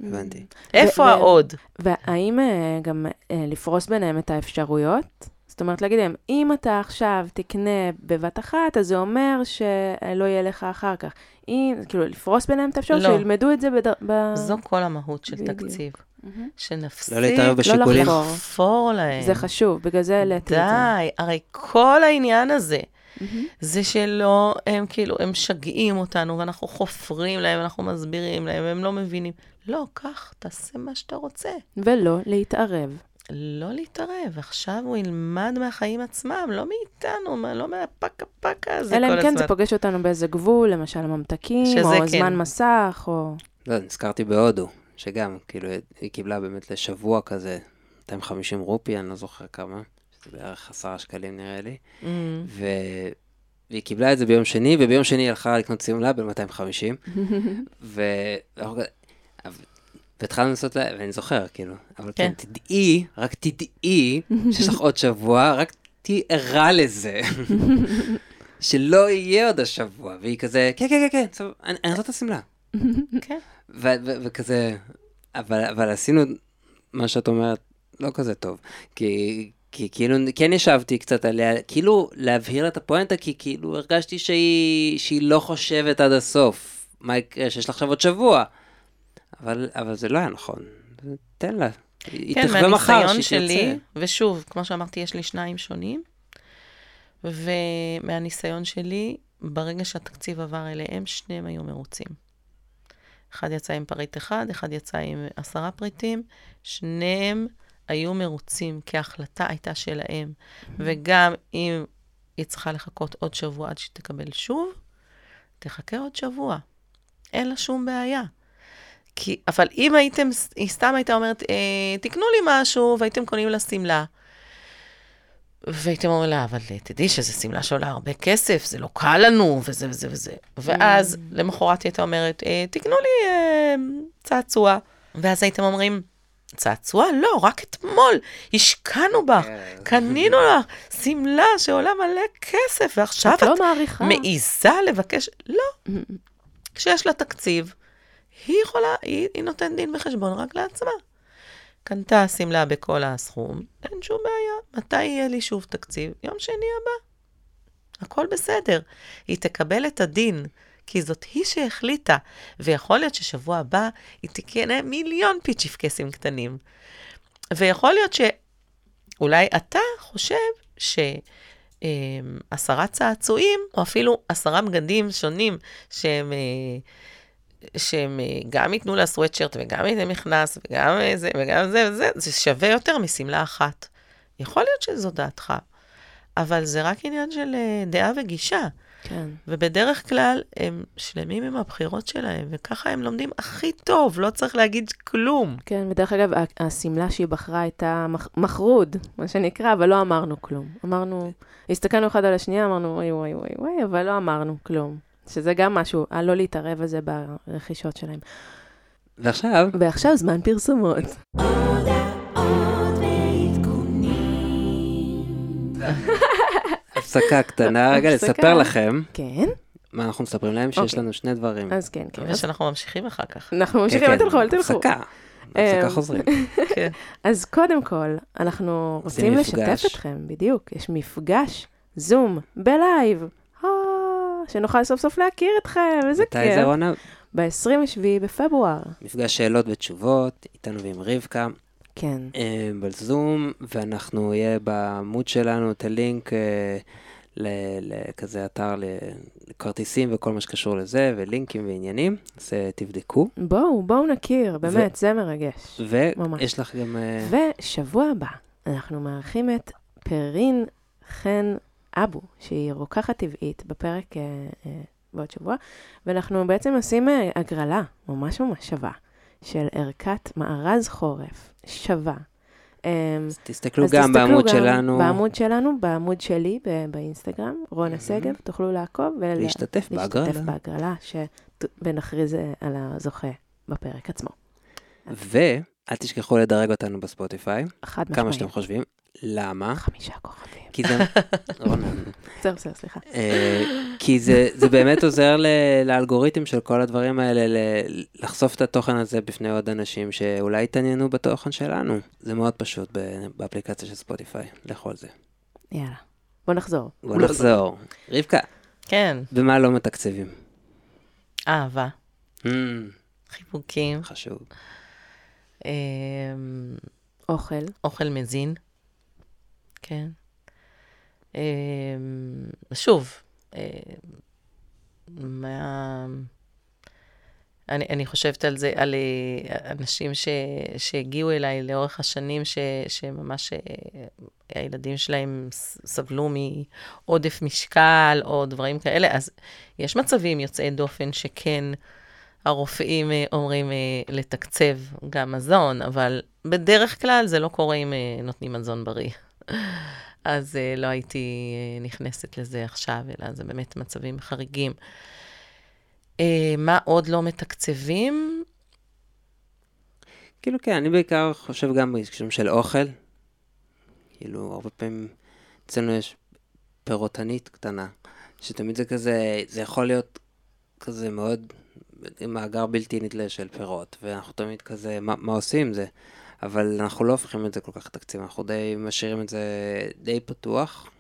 הבנתי. איפה ו- העוד? והאם אה, גם אה, לפרוס ביניהם את האפשרויות? זאת אומרת, להגיד להם, אם אתה עכשיו תקנה בבת אחת, אז זה אומר שלא יהיה לך אחר כך. אם, כאילו, לפרוס ביניהם את האפשרות, לא. שילמדו את זה בדר... ב... זו כל המהות של בדיוק. תקציב. מהמם. שנפסיק לא להתערב בשיקולים. לחפור. לחפור להם. זה חשוב, בגלל זה העליתי את זה. די, הרי כל העניין הזה, מהמם. זה שלא, הם כאילו, הם משגעים אותנו, ואנחנו חופרים להם, אנחנו מסבירים להם, הם לא מבינים. לא, קח, תעשה מה שאתה רוצה. ולא להתערב. לא להתערב, עכשיו הוא ילמד מהחיים עצמם, לא מאיתנו, מה- לא מהפקה פקה הזה כל אלא הזמן. אם כן זה פוגש אותנו באיזה גבול, למשל ממתקים, או כן. זמן מסך, או... לא, נזכרתי בהודו, שגם, כאילו, היא קיבלה באמת לשבוע כזה 250 רופי, אני לא זוכר כמה, בערך עשרה שקלים נראה לי, Mm, ו... והיא קיבלה את זה ביום שני, וביום שני היא הלכה לקנות שמלה ב-250, ו... והתחלנו לעשות לה, ואני זוכר, כאילו, אבל כן, כן. תדעי, רק תדעי, שיש לך עוד שבוע, רק תהיי ערה לזה, שלא יהיה עוד השבוע, והיא כזה, כן, כן, כן, כן, טוב, אני אני רוצה את השמלה. כן. וכזה, אבל, אבל עשינו מה שאת אומרת לא כזה טוב, כי, כי כאילו כן ישבתי קצת עליה, כאילו להבהיר לה את הפואנטה, כי כאילו הרגשתי שהיא, שהיא לא חושבת עד הסוף, מה יקרה, שיש לה עכשיו עוד שבוע, אבל, אבל זה לא היה נכון, תן לה, היא כן, תחווה מחר מהניסיון שהיא שלי, תרצה. ושוב, כמו שאמרתי, יש לי שניים שונים, ומהניסיון שלי, ברגע שהתקציב עבר אליהם, שניהם היו מרוצים. אחד יצא עם פריט אחד, אחד יצא עם עשרה פריטים, שניהם היו מרוצים, כי ההחלטה הייתה שלהם. וגם אם היא צריכה לחכות עוד שבוע עד שהיא תקבל שוב, תחכה עוד שבוע. אין לה שום בעיה. כי, אבל אם הייתם, היא סתם הייתה אומרת, אה, תקנו לי משהו, והייתם קונים לה שמלה. והייתם אומרים לה, אבל תדעי שזו שמלה שעולה הרבה כסף, זה לא קל לנו, וזה וזה וזה. ואז למחרת היא הייתה אומרת, אה, תקנו לי אה, צעצוע. ואז הייתם אומרים, צעצוע? לא, רק אתמול השקענו בך, כן. קנינו לך שמלה שעולה מלא כסף, ועכשיו את את לא מעריכה. מעיזה לבקש, לא. כשיש לה תקציב, היא יכולה, היא, היא נותנת דין וחשבון רק לעצמה. קנתה שמלה בכל הסכום, אין שום בעיה. מתי יהיה לי שוב תקציב? יום שני הבא. הכל בסדר. היא תקבל את הדין, כי זאת היא שהחליטה, ויכול להיות ששבוע הבא היא תקנה מיליון פיצ'יפקסים קטנים. ויכול להיות שאולי אתה חושב ש... אה, עשרה צעצועים, או אפילו עשרה בגדים שונים שהם, אה, שהם אה, גם ייתנו לה סוואטשרט וגם איזה מכנס וגם אה, זה וגם זה וזה, זה שווה יותר משמלה אחת. יכול להיות שזו דעתך, אבל זה רק עניין של דעה וגישה. כן. ובדרך כלל הם שלמים עם הבחירות שלהם, וככה הם לומדים הכי טוב, לא צריך להגיד כלום. כן, ודרך אגב, השמלה שהיא בחרה הייתה מח- מחרוד, מה שנקרא, אבל לא אמרנו כלום. אמרנו, הסתכלנו אחד על השנייה, אמרנו, וואי, וואי, וואי, וואי, אבל לא אמרנו כלום. שזה גם משהו, הלא להתערב בזה ברכישות שלהם. ועכשיו, ועכשיו זמן פרסומות. הפסקה קטנה, רגע, הפסקה. לספר לכם, כן, מה אנחנו מספרים להם? שיש אוקיי. לנו שני דברים. אז כן, כן. אז שאנחנו ממשיכים אחר כך. אנחנו כן, ממשיכים, אל כן, תלכו, אל תלכו. הפסקה. הפסקה אמ, חוזרים. כן. אז קודם כל, אנחנו רוצים לשתף. אתכם, בדיוק, יש מפגש זום בלייב, אה, שנוכל סוף סוף להכיר אתכם, איזה מתי כיף. זה רונה? ב-27 בפברואר, מפגש שאלות ותשובות, איתנו ועם רבקה, כן. אה, בזום, ואנחנו נהיה בעמוד שלנו את הלינק אה, ל- לכזה אתר לכרטיסים וכל מה שקשור לזה, ולינקים ועניינים, אז אה, תבדקו. בואו, בואו נכיר, באמת, זה מרגש. ויש לך גם... אה, ושבוע הבא, אנחנו מארחים את פרין חן אבו, שהיא רוקחת טבעית, בפרק אה, אה, בעוד שבוע, ואנחנו בעצם עושים אה, הגרלה ממש ממש שווה, של ערכת מארז חורף, שווה. אה, אז תסתכלו אז גם תסתכלו בעמוד גם שלנו, בעמוד שלנו, בעמוד שלי באינסטגרם, רונה שגב, תוכלו לעקוב להשתתף בהגרלה. להשתתף בהגרלה, ש... ונכריז על הזוכה בפרק עצמו. ואל תשכחו לדרג אותנו בספוטיפיי, חד כמה משמעית. שאתם חושבים. למה? חמישה כוכבים. כי זה... רונן. בסדר, בסדר, סליחה. אה, כי זה, באמת עוזר ל, לאלגוריתם של כל הדברים האלה, ל, לחשוף את התוכן הזה בפני עוד אנשים שאולי יתעניינו בתוכן שלנו. זה מאוד פשוט ב, באפליקציה של ספוטיפיי, לכו על זה. יאללה. בוא נחזור. בוא נחזור. רבקה, כן, במה לא מתקצבים? אהבה, Mm, חיבוקים, חשוב. אמ, אוכל. אוכל מזין, כן. אמ, שוב, אמ, מה... אני, אני חושבת על זה, על אה, אנשים ש, שהגיעו אליי לאורך השנים, ש, שממש אה, הילדים שלהם סבלו מעודף משקל או דברים כאלה, אז יש מצבים יוצאי דופן שכן הרופאים אה, אומרים לתקצב גם מזון, אבל בדרך כלל זה לא קורה אם נותנים מזון בריא. אז אה, לא הייתי אה, נכנסת לזה עכשיו, אלא זה באמת מצבים חריגים. אה, מה עוד לא מתקצבים? כאילו כן, אני בעיקר חושב גם בהקשרים של אוכל. כאילו, הרבה פעמים אצלנו יש פירוטנית קטנה, שתמיד זה כזה, זה יכול להיות כזה מאוד מאגר בלתי נדלה של פירות, ואנחנו תמיד כזה, מה, מה עושים עם זה? אבל אנחנו לא הופכים את זה כל כך לתקציב, אנחנו די משאירים את זה די פתוח.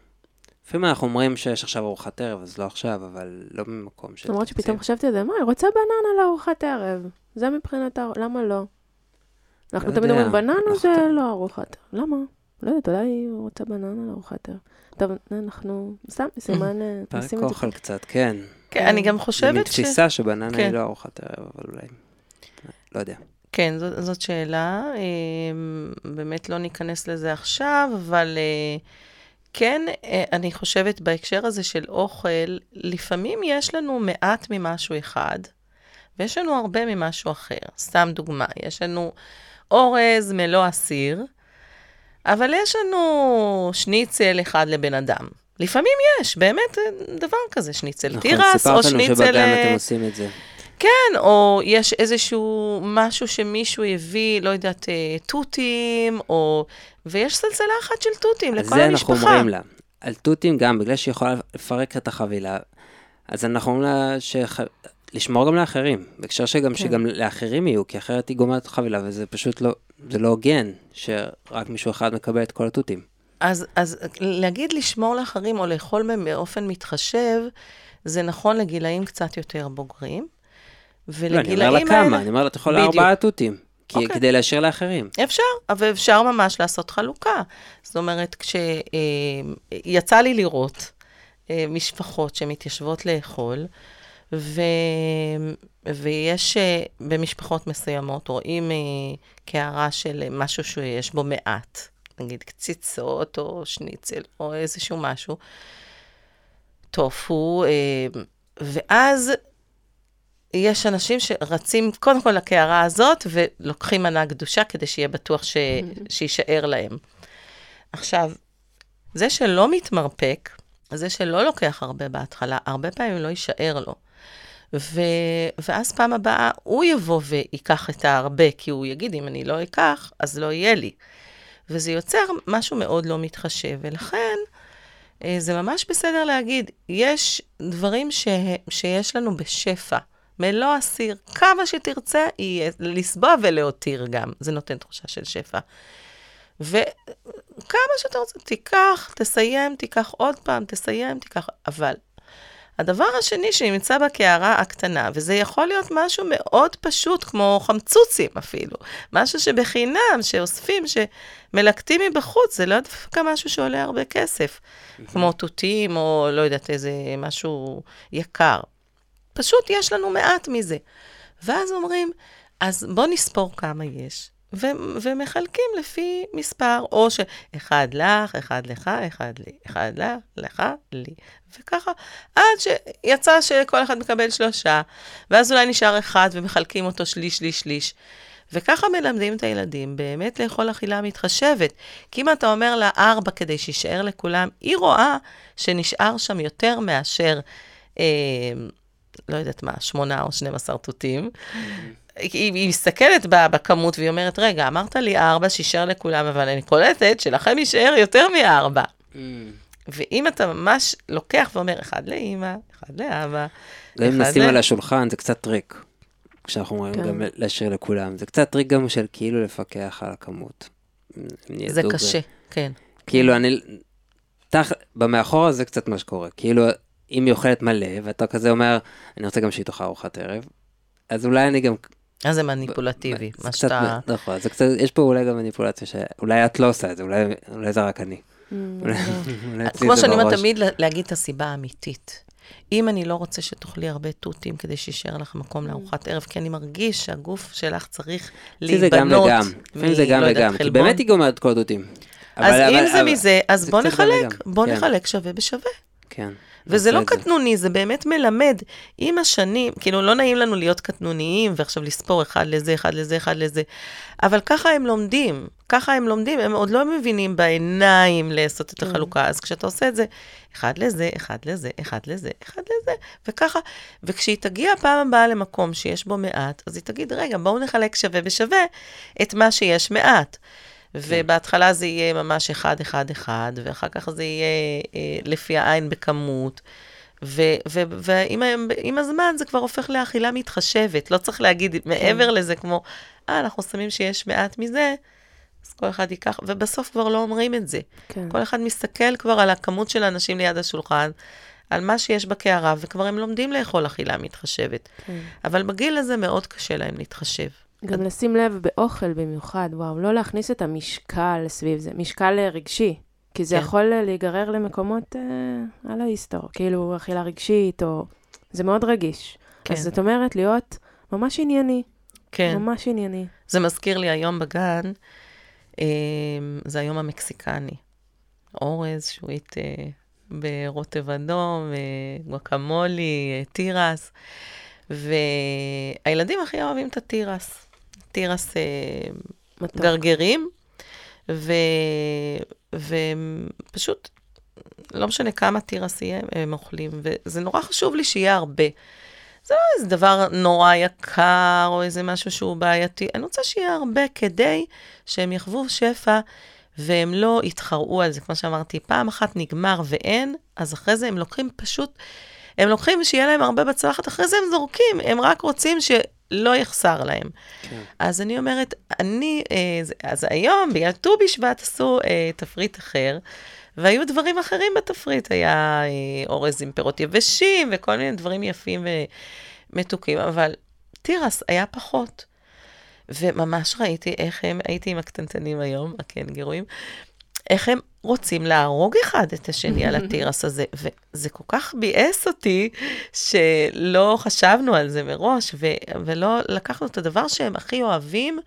לפעמים אנחנו אומרים שיש עכשיו ארוחת ערב, אז לא עכשיו, אבל לא ממקום של למרות תקציב. שפתאום חשבתי על זה, מה, היא רוצה בננה לארוחת ערב. זה מבחינתה, למה לא? אנחנו לא תמיד אומרים, בננה זה. לא ארוחת ערב. למה? לא יודעת, אולי היא רוצה בננה לארוחת ערב. טוב, אנחנו, סתם, סימן, אה, נשים את זה. אוכל קצת, כן. כן, אני גם חושבת ש... תפיסה שבננה כן. היא לא ארוחת ערב, אבל אולי... לא יודע. כן, זאת, זאת שאלה. אמ, באמת לא ניכנס לזה עכשיו, אבל אה, כן, אה, אני חושבת בהקשר הזה של אוכל, לפעמים יש לנו מעט ממשהו אחד, ויש לנו הרבה ממשהו אחר. סתם דוגמה, יש לנו אורז מלוא הסיר, אבל יש לנו שניצל אחד לבן אדם. לפעמים יש, באמת, אה, דבר כזה, שניצל נכון, תירס, או סיפרת לנו שניצל... שבגן אתם עושים את זה. כן, או יש איזשהו משהו שמישהו הביא, לא יודעת, אה, תותים, או... ויש סלסלה אחת של תותים לכל זה המשפחה. אנחנו אומרים לה. על תותים גם, בגלל שהיא יכולה לפרק את החבילה, אז אנחנו אומרים לה שח... לשמור גם לאחרים, בהקשר שגם, כן. שגם לאחרים יהיו, כי אחרת היא גומרת את החבילה, וזה פשוט לא, זה לא הוגן, שרק מישהו אחד מקבל את כל התותים. אז, אז להגיד לשמור לאחרים או לאכול באופן מתחשב, זה נכון לגילאים קצת יותר בוגרים. לא, אני ולגילאים אומר לה האלה... כמה, אני אומר לה, את יכולה. ארבעה תותים, כי, אוקיי. כדי להשאיר לאחרים. אפשר, אבל אפשר ממש לעשות חלוקה. זאת אומרת, כשיצא לי לראות אה, משפחות שמתיישבות לאכול, ו... ויש אה, במשפחות מסוימות, רואים אה, קערה של משהו שיש בו מעט, נגיד קציצות או שניצל או איזשהו משהו, טופו, אה, ואז יש אנשים שרצים קודם כל לקערה הזאת ולוקחים מנה קדושה כדי שיהיה בטוח ש... שיישאר להם. עכשיו, זה שלא מתמרפק, זה שלא לוקח הרבה בהתחלה, הרבה פעמים לא יישאר לו. ו... ואז פעם הבאה הוא יבוא וייקח את ההרבה, כי הוא יגיד, אם אני לא אקח, אז לא יהיה לי. וזה יוצר משהו מאוד לא מתחשב, ולכן אה, זה ממש בסדר להגיד, יש דברים ש... שיש לנו בשפע, מלוא הסיר, כמה שתרצה, יהיה לסבוע ולהותיר גם. זה נותן תחושה של שפע. וכמה שאתה רוצה, תיקח, תסיים, תיקח עוד פעם, תסיים, תיקח, אבל הדבר השני שנמצא בקערה הקטנה, וזה יכול להיות משהו מאוד פשוט, כמו חמצוצים אפילו, משהו שבחינם, שאוספים, שמלקטים מבחוץ, זה לא דווקא משהו שעולה הרבה כסף, כמו תותים, או לא יודעת, איזה משהו יקר. פשוט יש לנו מעט מזה. ואז אומרים, אז בוא נספור כמה יש. ו- ומחלקים לפי מספר, או שאחד לך, אחד לך, אחד לי, אחד לך, לך, לי. וככה, עד שיצא שכל אחד מקבל שלושה, ואז אולי נשאר אחד ומחלקים אותו שליש, שליש, שליש. וככה מלמדים את הילדים באמת לאכול אכילה מתחשבת. כי אם אתה אומר לה ארבע כדי שישאר לכולם, היא רואה שנשאר שם יותר מאשר, אה, לא יודעת מה, שמונה או 12 תותים. היא, היא מסתכלת בכמות והיא אומרת, רגע, אמרת לי ארבע, שישאר לכולם, אבל אני קולטת שלכם יישאר יותר מארבע. Mm. ואם אתה ממש לוקח ואומר, אחד לאימא, אחד לאבא, גם אם נשים על השולחן, זה קצת טריק. כשאנחנו אומרים כן. גם להשאיר לכולם. זה קצת טריק גם של כאילו לפקח על הכמות. זה קשה, כן. כאילו, אני... תח... במאחורה זה קצת מה שקורה. כאילו, אם היא אוכלת מלא, ואתה כזה אומר, אני רוצה גם שהיא תאכל ארוחת ערב, אז אולי אני גם אז זה מניפולטיבי, מה שאתה... נכון, זה קצת, יש פה אולי גם מניפולציה שאולי את לא עושה את זה, אולי זה רק אני. Mm, לא. כמו שאני אומרת תמיד, להגיד את הסיבה האמיתית. אם אני לא רוצה שתאכלי הרבה תותים כדי שישאר לך מקום לארוחת ערב, כי אני מרגיש שהגוף שלך צריך להיבנות. זה גם וגם, לפעמים זה גם וגם, כי באמת היא גומרת כל התותים. אז אם זה מזה, אז בוא נחלק, בוא כן. נחלק שווה בשווה. כן. וזה לא קטנוני, זה באמת מלמד. עם השנים, כאילו, לא נעים לנו להיות קטנוניים ועכשיו לספור אחד לזה, אחד לזה, אחד לזה, אבל ככה הם לומדים. ככה הם לומדים, הם עוד לא מבינים בעיניים לעשות את כן. החלוקה. אז כשאתה עושה את זה, אחד לזה, אחד לזה, אחד לזה, אחד לזה, וככה, וכשהיא תגיע פעם הבאה למקום שיש בו מעט, אז היא תגיד, רגע, בואו נחלק שווה בשווה את מה שיש מעט. כן. ובהתחלה זה יהיה ממש אחד, אחד, אחד, ואחר כך זה יהיה אה, לפי העין בכמות. ועם הזמן זה כבר הופך לאכילה מתחשבת, לא צריך להגיד כן. מעבר לזה כמו, אה, אנחנו שמים שיש מעט מזה, אז כל אחד ייקח, ובסוף כבר לא אומרים את זה. כן. כל אחד מסתכל כבר על הכמות של האנשים ליד השולחן, על מה שיש בקערה, וכבר הם לומדים לאכול אכילה מתחשבת. כן. אבל בגיל הזה מאוד קשה להם להתחשב. גם לשים לב באוכל במיוחד, וואו, לא להכניס את המשקל סביב זה, משקל רגשי. כי זה כן. יכול להיגרר למקומות אה, על ההיסטור, כאילו אכילה רגשית, או... זה מאוד רגיש. כן. אז זאת אומרת, להיות ממש ענייני. כן. ממש ענייני. זה מזכיר לי היום בגן, אה, זה היום המקסיקני. אורז, שועית אה, ברוטב אדום, אה, גואקמולי, אה, תירס. והילדים הכי אוהבים את התירס. תירס אה, גרגרים, ו, ופשוט, לא משנה כמה תירס יהיה, הם אוכלים, וזה נורא חשוב לי שיהיה הרבה. זה לא איזה דבר נורא יקר, או איזה משהו שהוא בעייתי, אני רוצה שיהיה הרבה כדי שהם יחוו שפע. והם לא יתחרו על זה, כמו שאמרתי, פעם אחת נגמר ואין, אז אחרי זה הם לוקחים פשוט, הם לוקחים שיהיה להם הרבה בצלחת, אחרי זה הם זורקים, הם רק רוצים ש... לא יחסר להם. כן. אז אני אומרת, אני, אה, אז היום, בגלל ט"ו בשבט עשו אה, תפריט אחר, והיו דברים אחרים בתפריט, היה אה, אורז עם פירות יבשים וכל מיני דברים יפים ומתוקים, אבל תירס היה פחות. וממש ראיתי איך הם, הייתי עם הקטנטנים היום, הקנגרואים, איך הם רוצים להרוג אחד את השני על התירס הזה. וזה כל כך ביאס אותי, שלא חשבנו על זה מראש, ו- ולא לקחנו את הדבר שהם הכי אוהבים,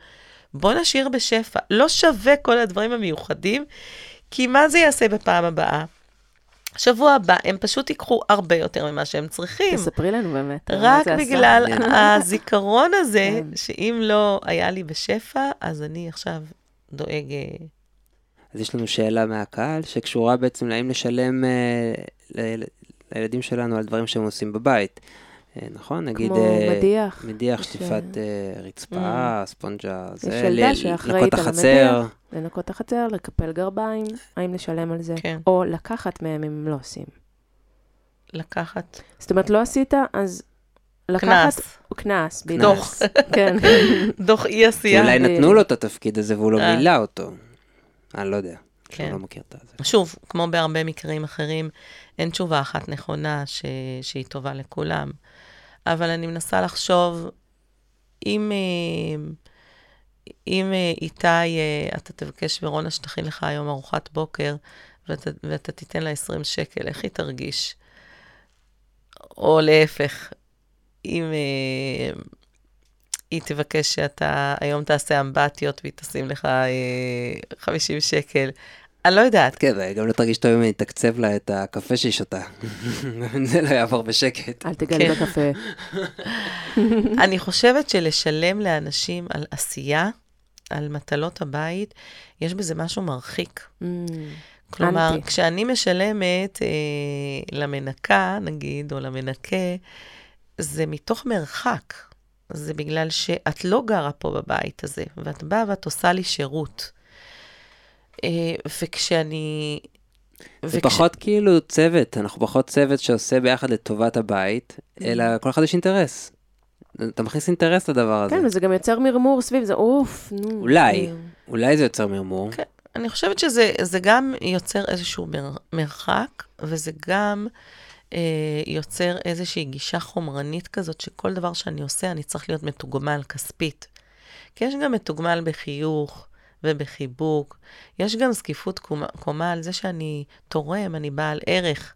בוא נשאיר בשפע. לא שווה כל הדברים המיוחדים, כי מה זה יעשה בפעם הבאה? שבוע הבא הם פשוט ייקחו הרבה יותר ממה שהם צריכים. תספרי לנו באמת. רק בגלל הזיכרון הזה, כן. שאם לא היה לי בשפע, אז אני עכשיו דואג אה, אז יש לנו שאלה מהקהל שקשורה בעצם לאם לשלם אה, לילדים שלנו על דברים שהם עושים בבית. אה, נכון? נגיד... כמו אה, מדיח. מדיח, שטיפת אה, רצפה, mm. ספונג'ה, זה, יש ילדה שאחראית על המדיח, לנקות החצר, לקפל גרביים, האם לשלם על זה, כן. או לקחת מהם אם הם לא עושים. לקחת. זאת אומרת, לא עשית, אז לקחת... קנס. קנס, בדיוק. דוח. כן. דוח אי כי עשייה. אולי נתנו לו את התפקיד הזה והוא לא אה. מילא אותו. אני לא יודע. כן. לא מכיר את זה. שוב, כמו בהרבה מקרים אחרים, אין תשובה אחת נכונה ש... שהיא טובה לכולם. אבל אני מנסה לחשוב, אם, אה, אם אה, איתי, אה, אתה תבקש מרונה שתכין לך היום ארוחת בוקר, ואתה, ואתה תיתן לה 20 שקל, איך היא תרגיש? או להפך, אם היא תבקש שאתה היום תעשה אמבטיות והיא תשים לך אה, 50 שקל, אני לא יודעת, כן, וגם לא תרגיש טוב אם אני אתקצב לה את הקפה שהיא שותה. זה לא יעבור בשקט. אל תגלי כן. בקפה. אני חושבת שלשלם לאנשים על עשייה, על מטלות הבית, יש בזה משהו מרחיק. Mm, כלומר, אנטי. כשאני משלמת אה, למנקה, נגיד, או למנקה, זה מתוך מרחק. זה בגלל שאת לא גרה פה בבית הזה, ואת באה ואת עושה לי שירות. אה, וכשאני... זה וכש- פחות כאילו צוות, אנחנו פחות צוות שעושה ביחד לטובת הבית, אלא כל אחד יש אינטרס. אתה מכניס אינטרס לדבר הזה. כן, וזה גם יוצר מרמור סביב זה, אוף, נו. אולי, כאילו. אולי זה יוצר מרמור. כן. אני חושבת שזה זה גם יוצר איזשהו מר, מרחק, וזה גם אה, יוצר איזושהי גישה חומרנית כזאת, שכל דבר שאני עושה, אני צריך להיות מתוגמל כספית. כי יש גם מתוגמל בחיוך ובחיבוק. יש גם זקיפות קומה, קומה על זה שאני תורם, אני בעל ערך.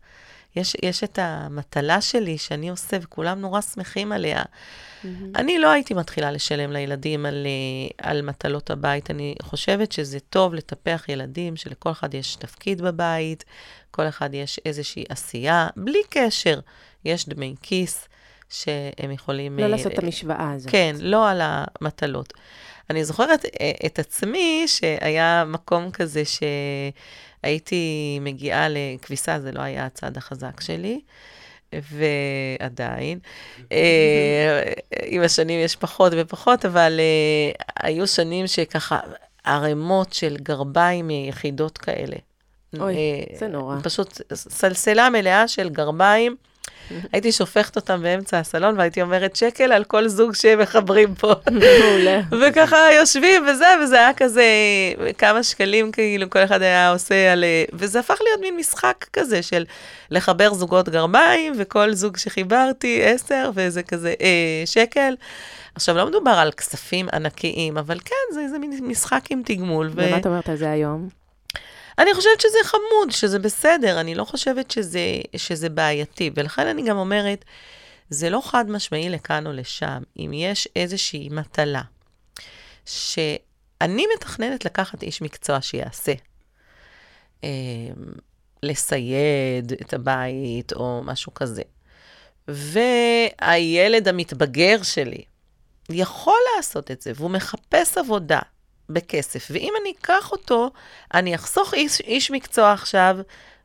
יש, יש את המטלה שלי שאני עושה, וכולם נורא שמחים עליה. אני לא הייתי מתחילה לשלם לילדים על, אה, על מטלות הבית. אני חושבת שזה טוב לטפח ילדים, שלכל אחד יש תפקיד בבית, כל אחד יש איזושהי עשייה, בלי קשר. יש דמי כיס שהם יכולים... לא אה, לעשות את המשוואה הזאת. כן, לא על המטלות. אני זוכרת אה, את עצמי, שהיה מקום כזה שהייתי מגיעה לכביסה, זה לא היה הצד החזק שלי, ועדיין. אה, עם השנים יש פחות ופחות, אבל אה, היו שנים שככה ערימות של גרביים יחידות כאלה. אוי, זה נורא. פשוט סלסלה מלאה של גרביים. הייתי שופכת אותם באמצע הסלון, והייתי אומרת, שקל על כל זוג שמחברים פה. מעולה. וככה יושבים וזה, וזה היה כזה כמה שקלים, כאילו, כל אחד היה עושה על... וזה הפך להיות מין משחק כזה של לחבר זוגות גרביים, וכל זוג שחיברתי, עשר, וזה כזה אה, שקל. עכשיו, לא מדובר על כספים ענקיים, אבל כן, זה איזה מין משחק עם תגמול. ו- ומה את אומרת על זה היום? אני חושבת שזה חמוד, שזה בסדר, אני לא חושבת שזה, שזה בעייתי. ולכן אני גם אומרת, זה לא חד משמעי לכאן או לשם. אם יש איזושהי מטלה שאני מתכננת לקחת איש מקצוע שיעשה, אה, לסייד את הבית או משהו כזה, והילד המתבגר שלי יכול לעשות את זה, והוא מחפש עבודה בכסף, ואם אני אקח אותו, אני אחסוך איש, איש מקצוע עכשיו,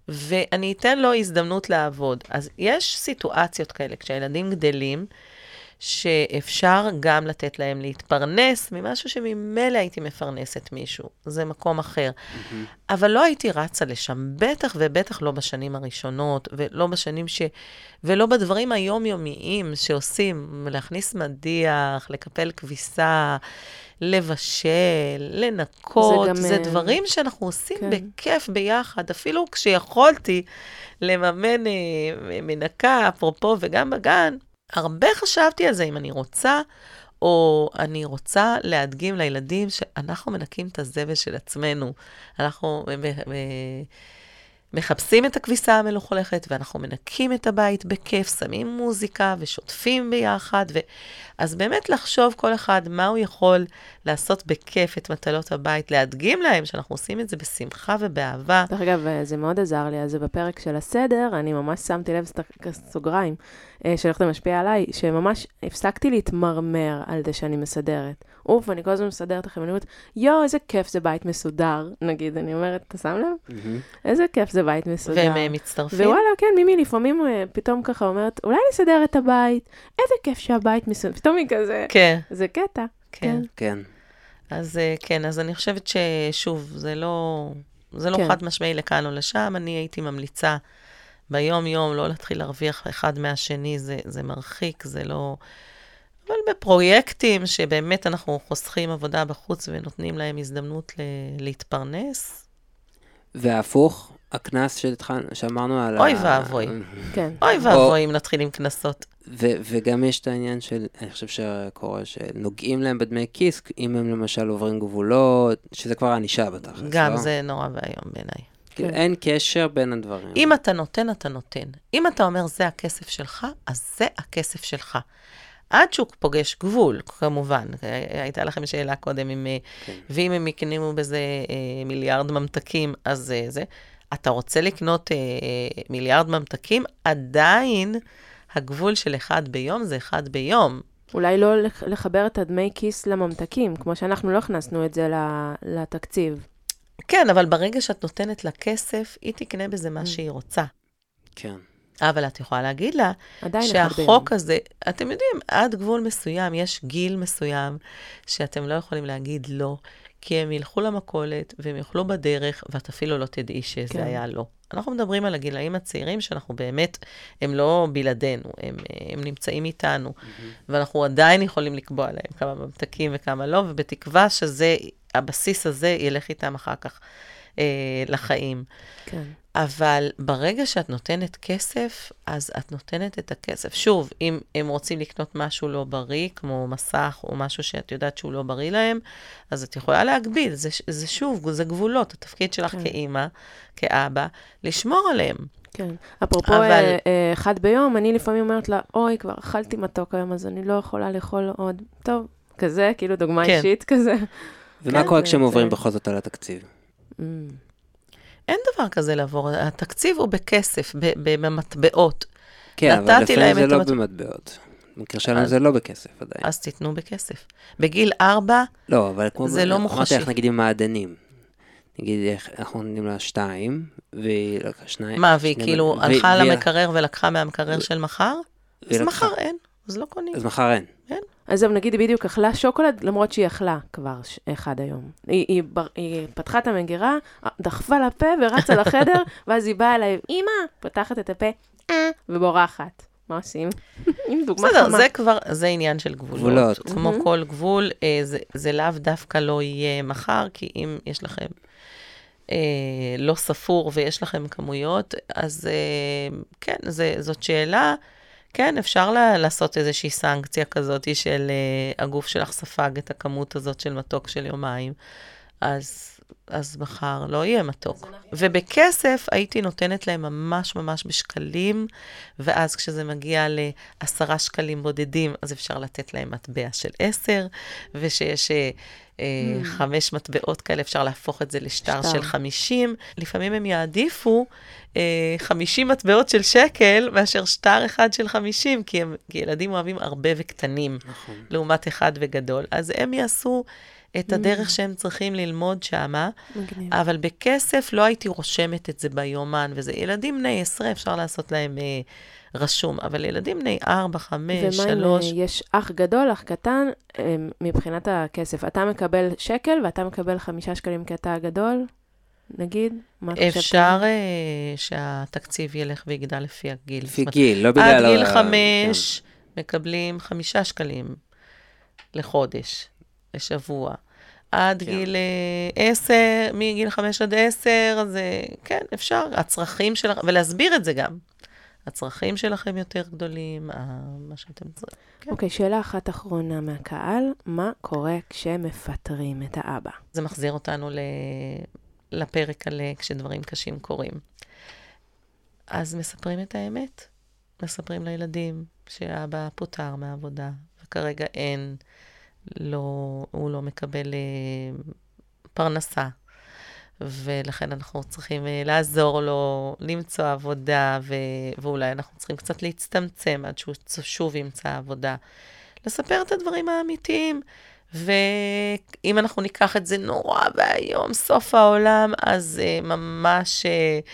ואני אתן לו הזדמנות לעבוד. אז יש סיטואציות כאלה, כשהילדים גדלים, שאפשר גם לתת להם להתפרנס ממשהו שממילא הייתי מפרנסת מישהו. זה מקום אחר. אבל לא הייתי רצה לשם, בטח ובטח לא בשנים הראשונות, ולא בשנים ש... ולא בדברים היומיומיים שעושים, להכניס מדיח, לקפל כביסה, לבשל, לנקות, זה זה, גם, זה אה, דברים שאנחנו עושים כן. כן. בכיף ביחד, אפילו כשיכולתי לממן אה, מנקה, אפרופו, וגם בגן, הרבה חשבתי על זה, אם אני רוצה, או אני רוצה להדגים לילדים שאנחנו מנקים את הזבל של עצמנו. אנחנו מחפשים את הכביסה המלוכלכת, ואנחנו מנקים את הבית בכיף, שמים מוזיקה ושוטפים ביחד. ו... אז באמת לחשוב כל אחד מה הוא יכול לעשות בכיף את מטלות הבית, להדגים להם שאנחנו עושים את זה בשמחה ובאהבה. דרך אגב, אה, זה מאוד עזר לי, אז זה בפרק של הסדר, אני ממש שמתי לב, סוגריים, של איך זה משפיע עליי, שממש הפסקתי להתמרמר על זה שאני מסדרת. אוף, אני כל הזמן מסדרת לכם, אני אומרת, יואו, איזה כיף זה בית מסודר, נגיד, אני אומרת, אתה שם לב? איזה כיף זה בית מסודר. והם אה, מצטרפים. ווואלה, כן, מימי לפעמים אה, פתאום ככה אומרת, אולי נסדר את הבית, איזה כיף שהבית מסודר, פתאום היא כזה, כן, זה קטע. כן. כן. אז אה, כן, אז אני חושבת ששוב, זה לא, זה לא כן. חד משמעי לכאן או לשם, אני הייתי ממליצה ביום-יום, לא להתחיל להרוויח אחד מהשני, זה, זה מרחיק, זה לא... אבל בפרויקטים שבאמת אנחנו חוסכים עבודה בחוץ ונותנים להם הזדמנות ל- להתפרנס, והפוך, הקנס שהתחלנו- שאמרנו על אוי ואבוי. כן. אוי ואבוי אם נתחיל עם קנסות. ו- וגם יש את העניין של, אני חושב שקורה, שנוגעים להם בדמי כיס, אם הם למשל עוברים גבולות, שזה כבר ענישה בתכלס, גם לא? זה נורא ואיום בעיניי. כן. אין קשר בין הדברים. אם אתה נותן, אתה נותן. אם אתה אומר, זה הכסף שלך, אז זה הכסף שלך. עד שהוא פוגש גבול, כמובן. הייתה לכם שאלה קודם, אם, אה, כן. ואם הם יקנו בזה אה, מיליארד ממתקים, אז אה, זה. אתה רוצה לקנות אה, מיליארד ממתקים, עדיין הגבול של אחד ביום זה אחד ביום. אולי לא לח- לחבר את הדמי כיס לממתקים, כמו שאנחנו לא הכנסנו את זה ל- לתקציב. כן, אבל ברגע שאת נותנת לה כסף, היא תקנה בזה Mm. מה שהיא רוצה. כן. אבל את יכולה להגיד לה. שהחוק הזה, אתם יודעים, עד גבול מסוים, יש גיל מסוים שאתם לא יכולים להגיד לא, כי הם ילכו למכולת והם יאכלו בדרך, ואת אפילו לא תדעי שזה כן. היה לא. אנחנו מדברים על הגילאים הצעירים שאנחנו באמת, הם לא בלעדינו, הם, הם נמצאים איתנו, ואנחנו עדיין יכולים לקבוע להם כמה ממתקים וכמה לא, ובתקווה שזה, הבסיס הזה ילך איתם אחר כך אה, לחיים. כן. אבל ברגע שאת נותנת כסף, אז את נותנת את הכסף. שוב, אם הם רוצים לקנות משהו לא בריא, כמו מסך או משהו שאת יודעת שהוא לא בריא להם, אז את יכולה להגביל. זה, זה שוב, זה גבולות. התפקיד שלך כן. כאימא, כאבא, לשמור עליהם. כן. אפרופו אבל- אבל... אחד ביום, אני לפעמים אומרת לה, אוי, כבר אכלתי מתוק היום, אז אני לא יכולה לאכול עוד. טוב, כזה, כאילו דוגמה כן. אישית כזה. ומה כן, קורה כשהם עוברים בכל זאת על התקציב? Mm. אין דבר כזה לעבור. התקציב הוא בכסף, במטבעות. כן, אבל לפעמים זה לא המת- במטבעות. במקרה שלנו אז- זה לא בכסף עדיין. אז תיתנו בכסף. בגיל ארבע, לא, אבל כמו... זה לא אמרתי מוחשי. לך, נגיד עם מעדנים. נגיד, אנחנו נותנים לה שתיים, והיא לקחה שניים. מה, והיא כאילו הלכה למקרר ולקחה מהמקרר של מחר? אז. מחר אין, אז לא קונים. אז מחר אין. אז זהו, נגיד, היא בדיוק אכלה שוקולד, למרות שהיא אכלה כבר ש- אחד היום. היא, היא, בר- היא פתחה את המגירה, דחפה לפה ורצה לחדר, ואז היא באה אליי, אמא, פותחת את הפה, אה, ובורחת. מה עושים? עם דוגמה בסדר, חמה. זה כבר, זה עניין של גבולות. גבולות. כמו מהמם. כל גבול, אה, זה, זה לאו דווקא לא יהיה מחר, כי אם יש לכם אה, לא ספור ויש לכם כמויות, אז אה, כן, זה, זאת שאלה. כן, אפשר לה, לעשות איזושהי סנקציה כזאת של אה, הגוף שלך ספג את הכמות הזאת של מתוק של יומיים, אז, אז מחר לא יהיה מתוק. ובכסף הייתי נותנת להם ממש ממש בשקלים, ואז כשזה מגיע לעשרה שקלים בודדים, אז אפשר לתת להם מטבע של עשר, ושיש אה, Mm. חמש מטבעות כאלה, אפשר להפוך את זה לשטר שטר. של חמישים. לפעמים הם יעדיפו אה, 50 מטבעות של שקל מאשר שטר אחד של 50, כי, הם, כי ילדים אוהבים הרבה וקטנים, נכון. לעומת אחד וגדול. אז הם יעשו את. הדרך שהם צריכים ללמוד שמה, מגניב. אבל בכסף לא הייתי רושמת את זה ביומן, וזה ילדים בני עשרה, אפשר לעשות להם אה, רשום, אבל ילדים בני ארבע, חמש, ומה אם שלוש, אה, יש אח גדול, אח קטן, אה, מבחינת הכסף? אתה מקבל שקל ואתה מקבל חמישה שקלים כי אתה הגדול, נגיד? אפשר אה, שהתקציב ילך ויגדל לפי הגיל. לפי גיל, לא בגלל... עד גיל חמש מקבלים חמישה שקלים לחודש, לשבוע. עד כן. גיל אה, עשר, מגיל חמש עד עשר, אז אה, כן, אפשר. הצרכים שלכם, ולהסביר את זה גם. הצרכים שלכם יותר גדולים, ה- מה שאתם צריכים. כן. אוקיי, שאלה אחת אחרונה מהקהל, מה קורה כשמפטרים את האבא? זה מחזיר אותנו ל... לפרק על אה, כשדברים קשים קורים. אז מספרים את האמת. מספרים לילדים שאבא פוטר מהעבודה, וכרגע אין, לא, הוא לא מקבל אה, פרנסה, ולכן אנחנו צריכים אה, לעזור לו למצוא עבודה, ו... ואולי אנחנו צריכים קצת להצטמצם עד שהוא שוב ימצא עבודה. לספר את הדברים האמיתיים. ואם אנחנו ניקח את זה נורא ואיום, סוף העולם, אז uh, ממש uh,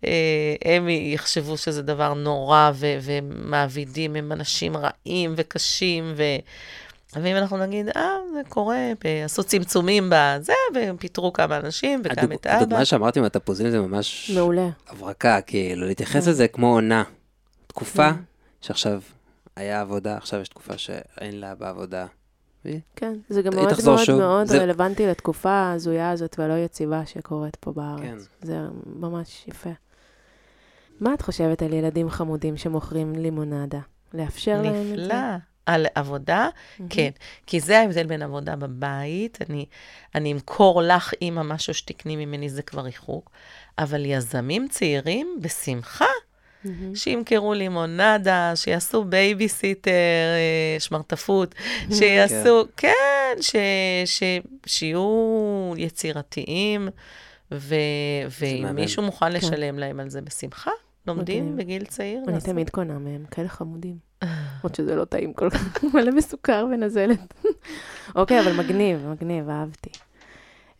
uh, הם יחשבו שזה דבר נורא, ו- ומעבידים הם אנשים רעים וקשים, ו- ואם אנחנו נגיד, אה, זה קורה, עשו צמצומים בזה, ופיטרו כמה אנשים, וגם הדוג- את אבא. הדוגמה שאמרתי עם התפוזים זה ממש מעולה. הברקה, כאילו, להתייחס כן. לזה כמו עונה. תקופה כן. שעכשיו היה עבודה, עכשיו יש תקופה שאין לה בעבודה. כן, זה גם מאוד מאוד שוב. מאוד זה- רלוונטי לתקופה ההזויה הזאת והלא יציבה שקורית פה בארץ. כן. זה ממש יפה. מה את חושבת על ילדים חמודים שמוכרים לימונדה? לאפשר להם את זה? נפלא. על עבודה, כן. כי זה ההבדל בין עבודה בבית, אני, אני אמכור לך אימא משהו שתקני ממני, זה כבר ריחוק, אבל יזמים צעירים, בשמחה, מהמם. שימכרו לימונדה, שיעשו בייביסיטר, אה, שמרטפות, שיעשו, כן, ש, ש, שיהיו יצירתיים, ו, ואם. מישהו מוכן כן. לשלם להם על זה בשמחה, לומדים. בגיל צעיר. אני לעשות. תמיד קונה מהם, כאלה חמודים. למרות שזה לא טעים כל כך, מלא בסוכר ונזלת. אוקיי, אבל מגניב, מגניב, אהבתי.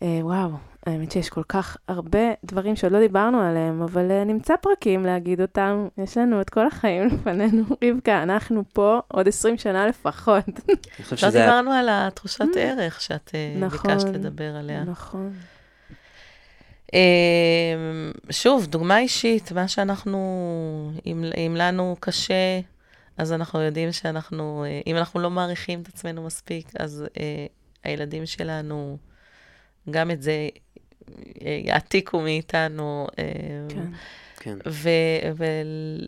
אה, וואו, האמת שיש כל כך הרבה דברים שעוד לא דיברנו עליהם, אבל אה, נמצא פרקים להגיד אותם. יש לנו את כל החיים לפנינו. רבקה, אנחנו פה עוד 20 שנה לפחות. אני חושב לא. דיברנו על התחושת ערך שאת אה, נכון. ביקשת לדבר עליה. נכון. שוב, דוגמה אישית, מה שאנחנו, אם, אם לנו קשה, אז אנחנו יודעים שאנחנו, אה, אם אנחנו לא מעריכים את עצמנו מספיק, אז אה, הילדים שלנו, גם את זה אה, יעתיקו מאיתנו. אה, כן. כן. ו-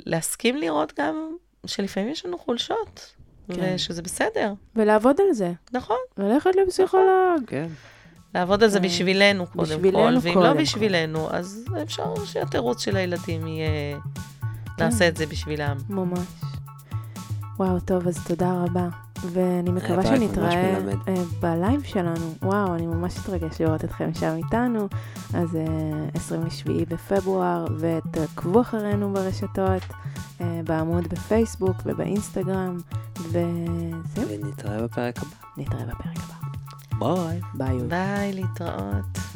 ולהסכים לראות גם שלפעמים יש לנו חולשות, כן. ושזה בסדר, ולעבוד על זה. נכון. ללכת לפסיכולוג. כן. לעבוד על זה כן. בשבילנו קודם בשבילנו כל, ואם קודם לא כל. בשבילנו, אז אפשר שהתירוץ של הילדים יהיה, נעשה את זה בשבילם. ממש. וואו, טוב, אז תודה רבה. ואני מקווה שנתראה. אה, בלייב שלנו. וואו, אני ממש אתרגש לראות אתכם שם איתנו. אז אה, 27 בפברואר, ותעקבו אחרינו ברשתות, אה, בעמוד בפייסבוק ובאינסטגרם, וזהו, ונתראה בפרק הבא. נתראה בפרק הבא. ביי. ביי. ביי, להתראות.